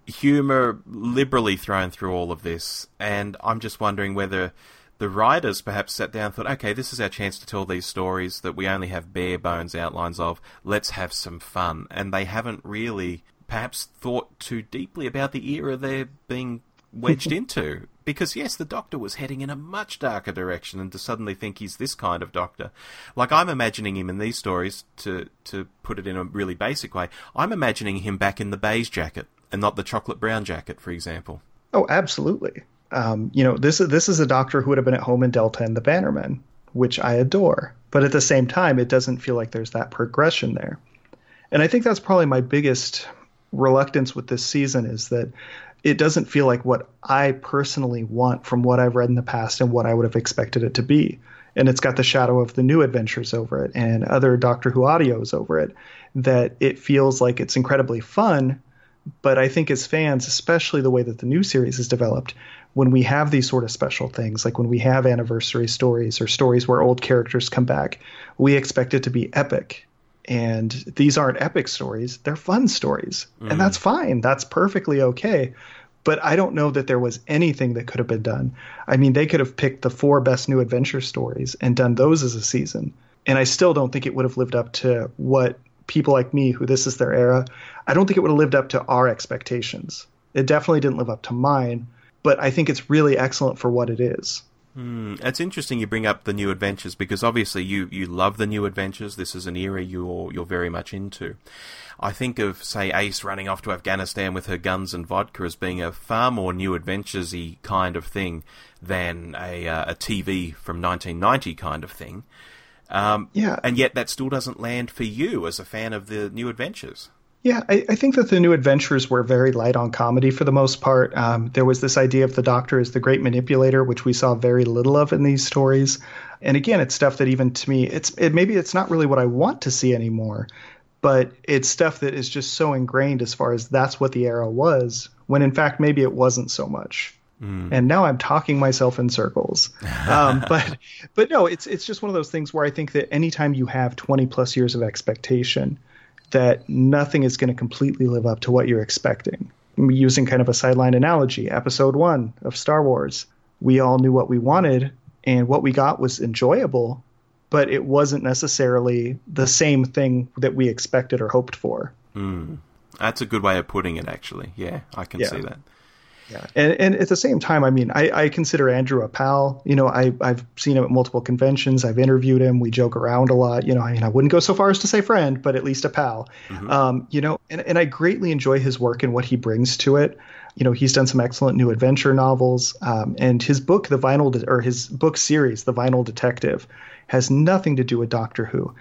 humor liberally thrown through all of this, and I'm just wondering whether the writers perhaps sat down and thought, okay, this is our chance to tell these stories that we only have bare bones outlines of. Let's have some fun. And they haven't really perhaps thought too deeply about the era they're being wedged into. Because yes, the Doctor was heading in a much darker direction, and to suddenly think he's this kind of Doctor, like I'm imagining him in these stories. To to put it in a really basic way, I'm imagining him back in the beige jacket and not the chocolate brown jacket, for example. Oh, absolutely um, you know, this is this is a doctor who would have been at home in Delta and the Bannermen, which I adore. But at the same time, it doesn't feel like there's that progression there. And I think that's probably my biggest reluctance with this season is that it doesn't feel like what I personally want from what I've read in the past and what I would have expected it to be. And it's got the shadow of the new adventures over it and other Doctor Who audios over it that it feels like it's incredibly fun. But I think as fans, especially the way that the new series is developed, when we have these sort of special things, like when we have anniversary stories or stories where old characters come back, we expect it to be epic. And these aren't epic stories, they're fun stories. Mm. And that's fine. That's perfectly okay. But I don't know that there was anything that could have been done. I mean, they could have picked the four best new adventure stories and done those as a season. And I still don't think it would have lived up to what people like me, who this is their era, I don't think it would have lived up to our expectations. It definitely didn't live up to mine but I think it's really excellent for what it is. Mm, it's interesting you bring up the new adventures because obviously you, you love the new adventures. This is an era you're you're very much into. I think of say Ace running off to Afghanistan with her guns and vodka as being a far more new adventuresy kind of thing than a uh, a TV from 1990 kind of thing. Um, yeah, and yet that still doesn't land for you as a fan of the new adventures. Yeah, I, I, think that the new adventures were very light on comedy for the most part. Um, there was this idea of the Doctor as the great manipulator, which we saw very little of in these stories. And again, it's stuff that even to me, it's it, maybe it's not really what I want to see anymore, but it's stuff that is just so ingrained as far as that's what the era was, when in fact maybe it wasn't so much. Mm. And now I'm talking myself in circles. Um, but but no, it's it's just one of those things where I think that anytime you have 20 plus years of expectation, that nothing is going to completely live up to what you're expecting. Using kind of a sideline analogy, episode one of Star Wars, we all knew what we wanted, and what we got was enjoyable, but it wasn't necessarily the same thing that we expected or hoped for. Mm. That's a good way of putting it, actually. Yeah, I can yeah. see that. Yeah, and, and at the same time, I mean, I, I consider Andrew a pal. You know, I I've seen him at multiple conventions. I've interviewed him. We joke around a lot. You know, I mean, I wouldn't go so far as to say friend, but at least a pal. Mm-hmm. Um, you know, and and I greatly enjoy his work and what he brings to it. You know, he's done some excellent new adventure novels, um, and his book, The Vinyl, De- or his book series, The Vinyl Detective, has nothing to do with Doctor Who.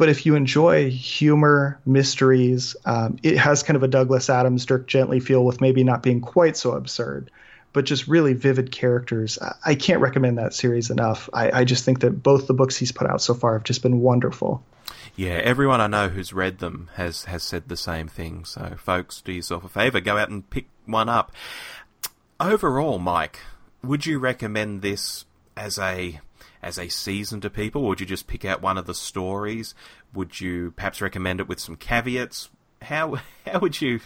But if you enjoy humor, mysteries, um, it has kind of a Douglas Adams, Dirk Gently feel with maybe not being quite so absurd, but just really vivid characters. I can't recommend that series enough. I, I just think that both the books he's put out so far have just been wonderful. Yeah, everyone I know who's read them has has said the same thing. So, folks, do yourself a favor, go out and pick one up. Overall, Mike, would you recommend this as a as a season to people? Would you just pick out one of the stories? Would you perhaps recommend it with some caveats? How how would you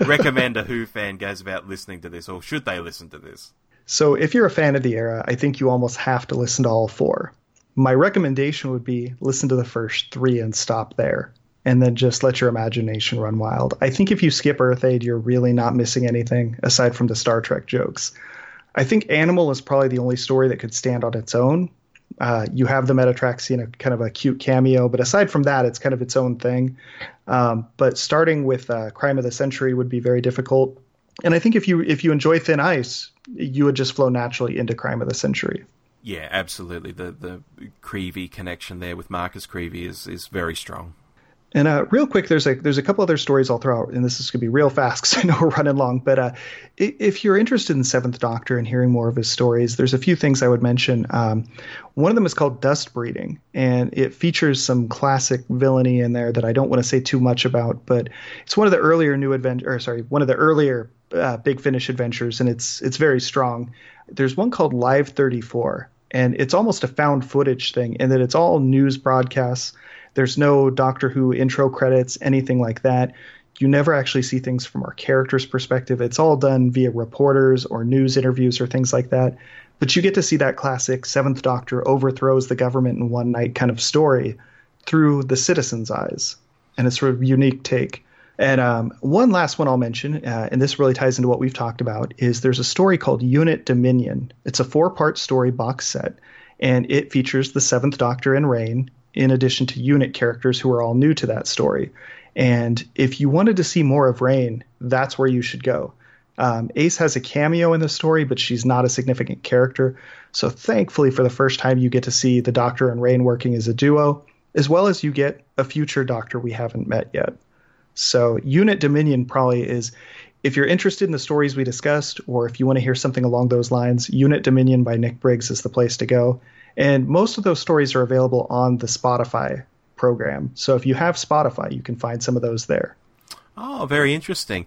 recommend a Who fan goes about listening to this, or should they listen to this? So, if you're a fan of the era, I think you almost have to listen to all four. My recommendation would be listen to the first three and stop there, and then just let your imagination run wild. I think if you skip Earth-Aid, you're really not missing anything aside from the Star Trek jokes. I think Animal is probably the only story that could stand on its own. Uh, you have the Metatraxian kind of a cute cameo, but aside from that, it's kind of its own thing. Um, but starting with uh, Crime of the Century would be very difficult. And I think if you if you enjoy Thin Ice, you would just flow naturally into Crime of the Century. Yeah, absolutely. The the Creevy connection there with Marcus Creevy is is very strong. And uh, real quick, there's a there's a couple other stories I'll throw out, and this is gonna be real fast because I know we're running long. But uh, if you're interested in Seventh Doctor and hearing more of his stories, there's a few things I would mention. Um, one of them is called Dust Breeding, and it features some classic villainy in there that I don't want to say too much about. But it's one of the earlier new adventure, sorry, one of the earlier uh, Big Finish adventures, and it's it's very strong. There's one called Live 34, and it's almost a found footage thing in that it's all news broadcasts there's no Doctor Who intro credits, anything like that. You never actually see things from our character's perspective. It's all done via reporters or news interviews or things like that. But you get to see that classic Seventh Doctor overthrows the government in one night kind of story through the citizens' eyes. And it's sort of unique take. And um, one last one I'll mention, uh, and this really ties into what we've talked about, is there's a story called Unit Dominion. It's a four part story box set, and it features the Seventh Doctor and Raine in addition to unit characters who are all new to that story. And if you wanted to see more of Raine, that's where you should go. Um, Ace has a cameo in the story, but she's not a significant character. So thankfully, for the first time, you get to see the Doctor and Raine working as a duo, as well as you get a future Doctor we haven't met yet. So Unit Dominion probably is, if you're interested in the stories we discussed, or if you want to hear something along those lines, Unit Dominion by Nick Briggs is the place to go. And most of those stories are available on the Spotify program. So if you have Spotify, you can find some of those there. Oh, very interesting.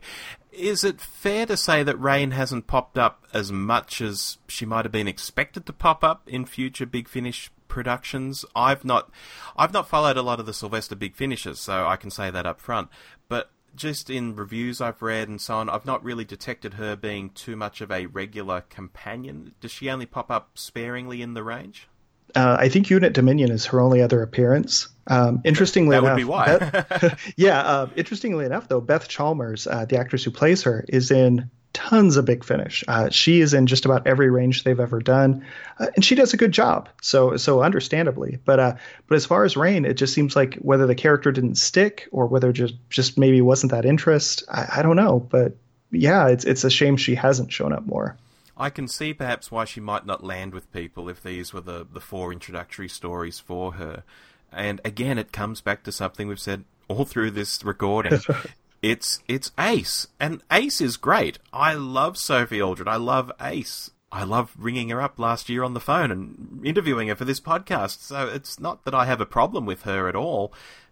Is it fair to say that Raine hasn't popped up as much as she might have been expected to pop up in future Big Finish productions? I've not, I've not followed a lot of the Sylvester Big Finishes, so I can say that up front. But just in reviews I've read and so on, I've not really detected her being too much of a regular companion. Does she only pop up sparingly in the range? Uh, I think Unit Dominion is her only other appearance. Um, interestingly that enough, would be why. Beth, yeah. Uh, interestingly enough, though, Beth Chalmers, uh, the actress who plays her, is in tons of Big Finish. Uh, she is in just about every range they've ever done, uh, and she does a good job. So, so understandably, but uh, but as far as Raine, it just seems like whether the character didn't stick or whether just just maybe wasn't that interest. I, I don't know, but yeah, it's it's a shame she hasn't shown up more. I can see perhaps why she might not land with people if these were the, the four introductory stories for her. And again, it comes back to something we've said all through this recording. it's it's Ace, and Ace is great. I love Sophie Aldred. I love Ace. I love ringing her up last year on the phone and interviewing her for this podcast. So it's not that I have a problem with her at all,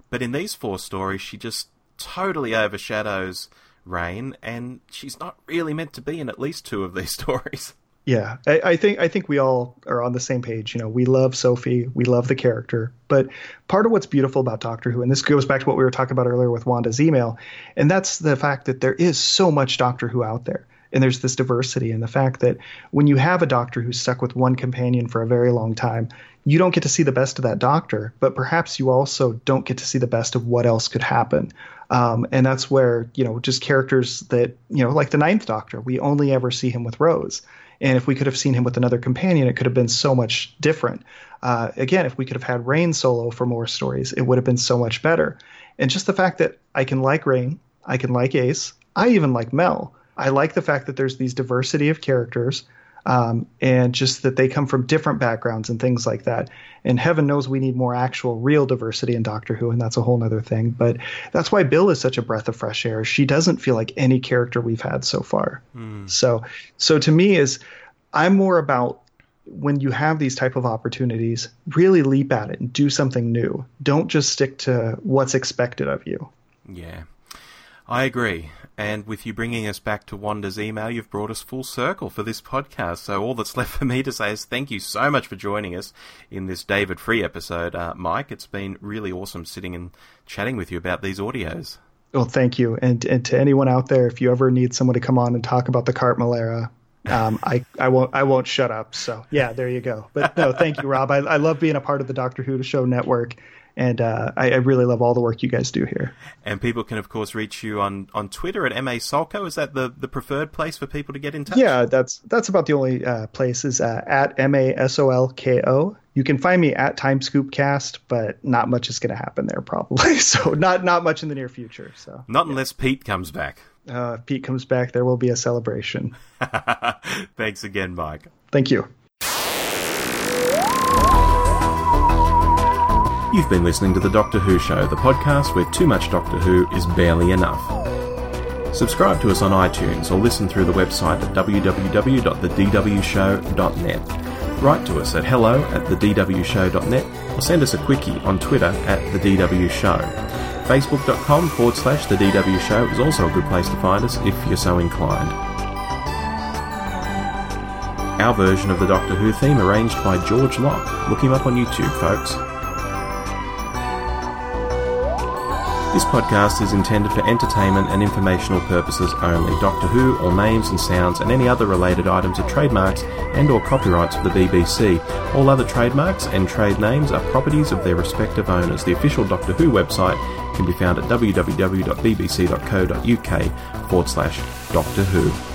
but in these four stories, she just totally overshadows Raine, and she's not really meant to be in at least two of these stories. Yeah, I, I, think I think we all are on the same page. You know, we love Sophie, we love the character, but part of what's beautiful about Doctor Who, and this goes back to what we were talking about earlier with Wanda's email, and that's the fact that there is so much Doctor Who out there, and there's this diversity, and the fact that when you have a Doctor who's stuck with one companion for a very long time, you don't get to see the best of that Doctor, but perhaps you also don't get to see the best of what else could happen. Um, and that's where you know just characters that you know like the Ninth Doctor, we only ever see him with Rose and if we could have seen him with another companion, it could have been so much different. Uh, again, if we could have had Raine solo for more stories, it would have been so much better. And just the fact that I can like Raine, I can like Ace, I even like Mel. I like the fact that there's these diversity of characters um, and just that they come from different backgrounds and things like that. And heaven knows we need more actual, real diversity in Doctor Who, and that's a whole other thing. But that's why Bill is such a breath of fresh air. She doesn't feel like any character we've had so far. Mm. So, so to me, is I'm more about when you have these type of opportunities, really leap at it and do something new. Don't just stick to what's expected of you. Yeah. I agree. And with you bringing us back to Wanda's email, you've brought us full circle for this podcast. So all that's left for me to say is thank you so much for joining us in this David Free episode, uh, Mike. It's been really awesome sitting and chatting with you about these audios. Well, thank you. And, and to anyone out there, if you ever need someone to come on and talk about the Cartmel era, um, I, I won't I won't shut up. So yeah, there you go. But no, thank you, Rob. I, I love being a part of the Doctor Who Show network and uh, I, I, really love all the work you guys do here. And people can, of course, reach you on, on Twitter at ma Solko. Is that the, the preferred place for people to get in touch? Yeah, that's that's about the only uh, place is uh, at m a s o l k o. You can find me at Timescoopcast, but not much is going to happen there probably. so not not much in the near future. So not unless Pete comes back. Uh, if Pete comes back, there will be a celebration. Thanks again, Mike. Thank you. You've been listening to The Doctor Who Show, the podcast where too much Doctor Who is barely enough. Subscribe to us on iTunes or listen through the website at www.thedwshow.net. Write to us at hello at thedwshow.net or send us a quickie on Twitter at The DW Show. Facebook.com forward slash The DW Show is also a good place to find us if you're so inclined. Our version of the Doctor Who theme arranged by George Locke. Look him up on YouTube, folks. This podcast is intended for entertainment and informational purposes only. Doctor Who, all names and sounds, and any other related items are trademarks and or copyrights of the BBC. All other trademarks and trade names are properties of their respective owners. The official Doctor Who website can be found at www.bbc.co.uk forward slash Doctor Who.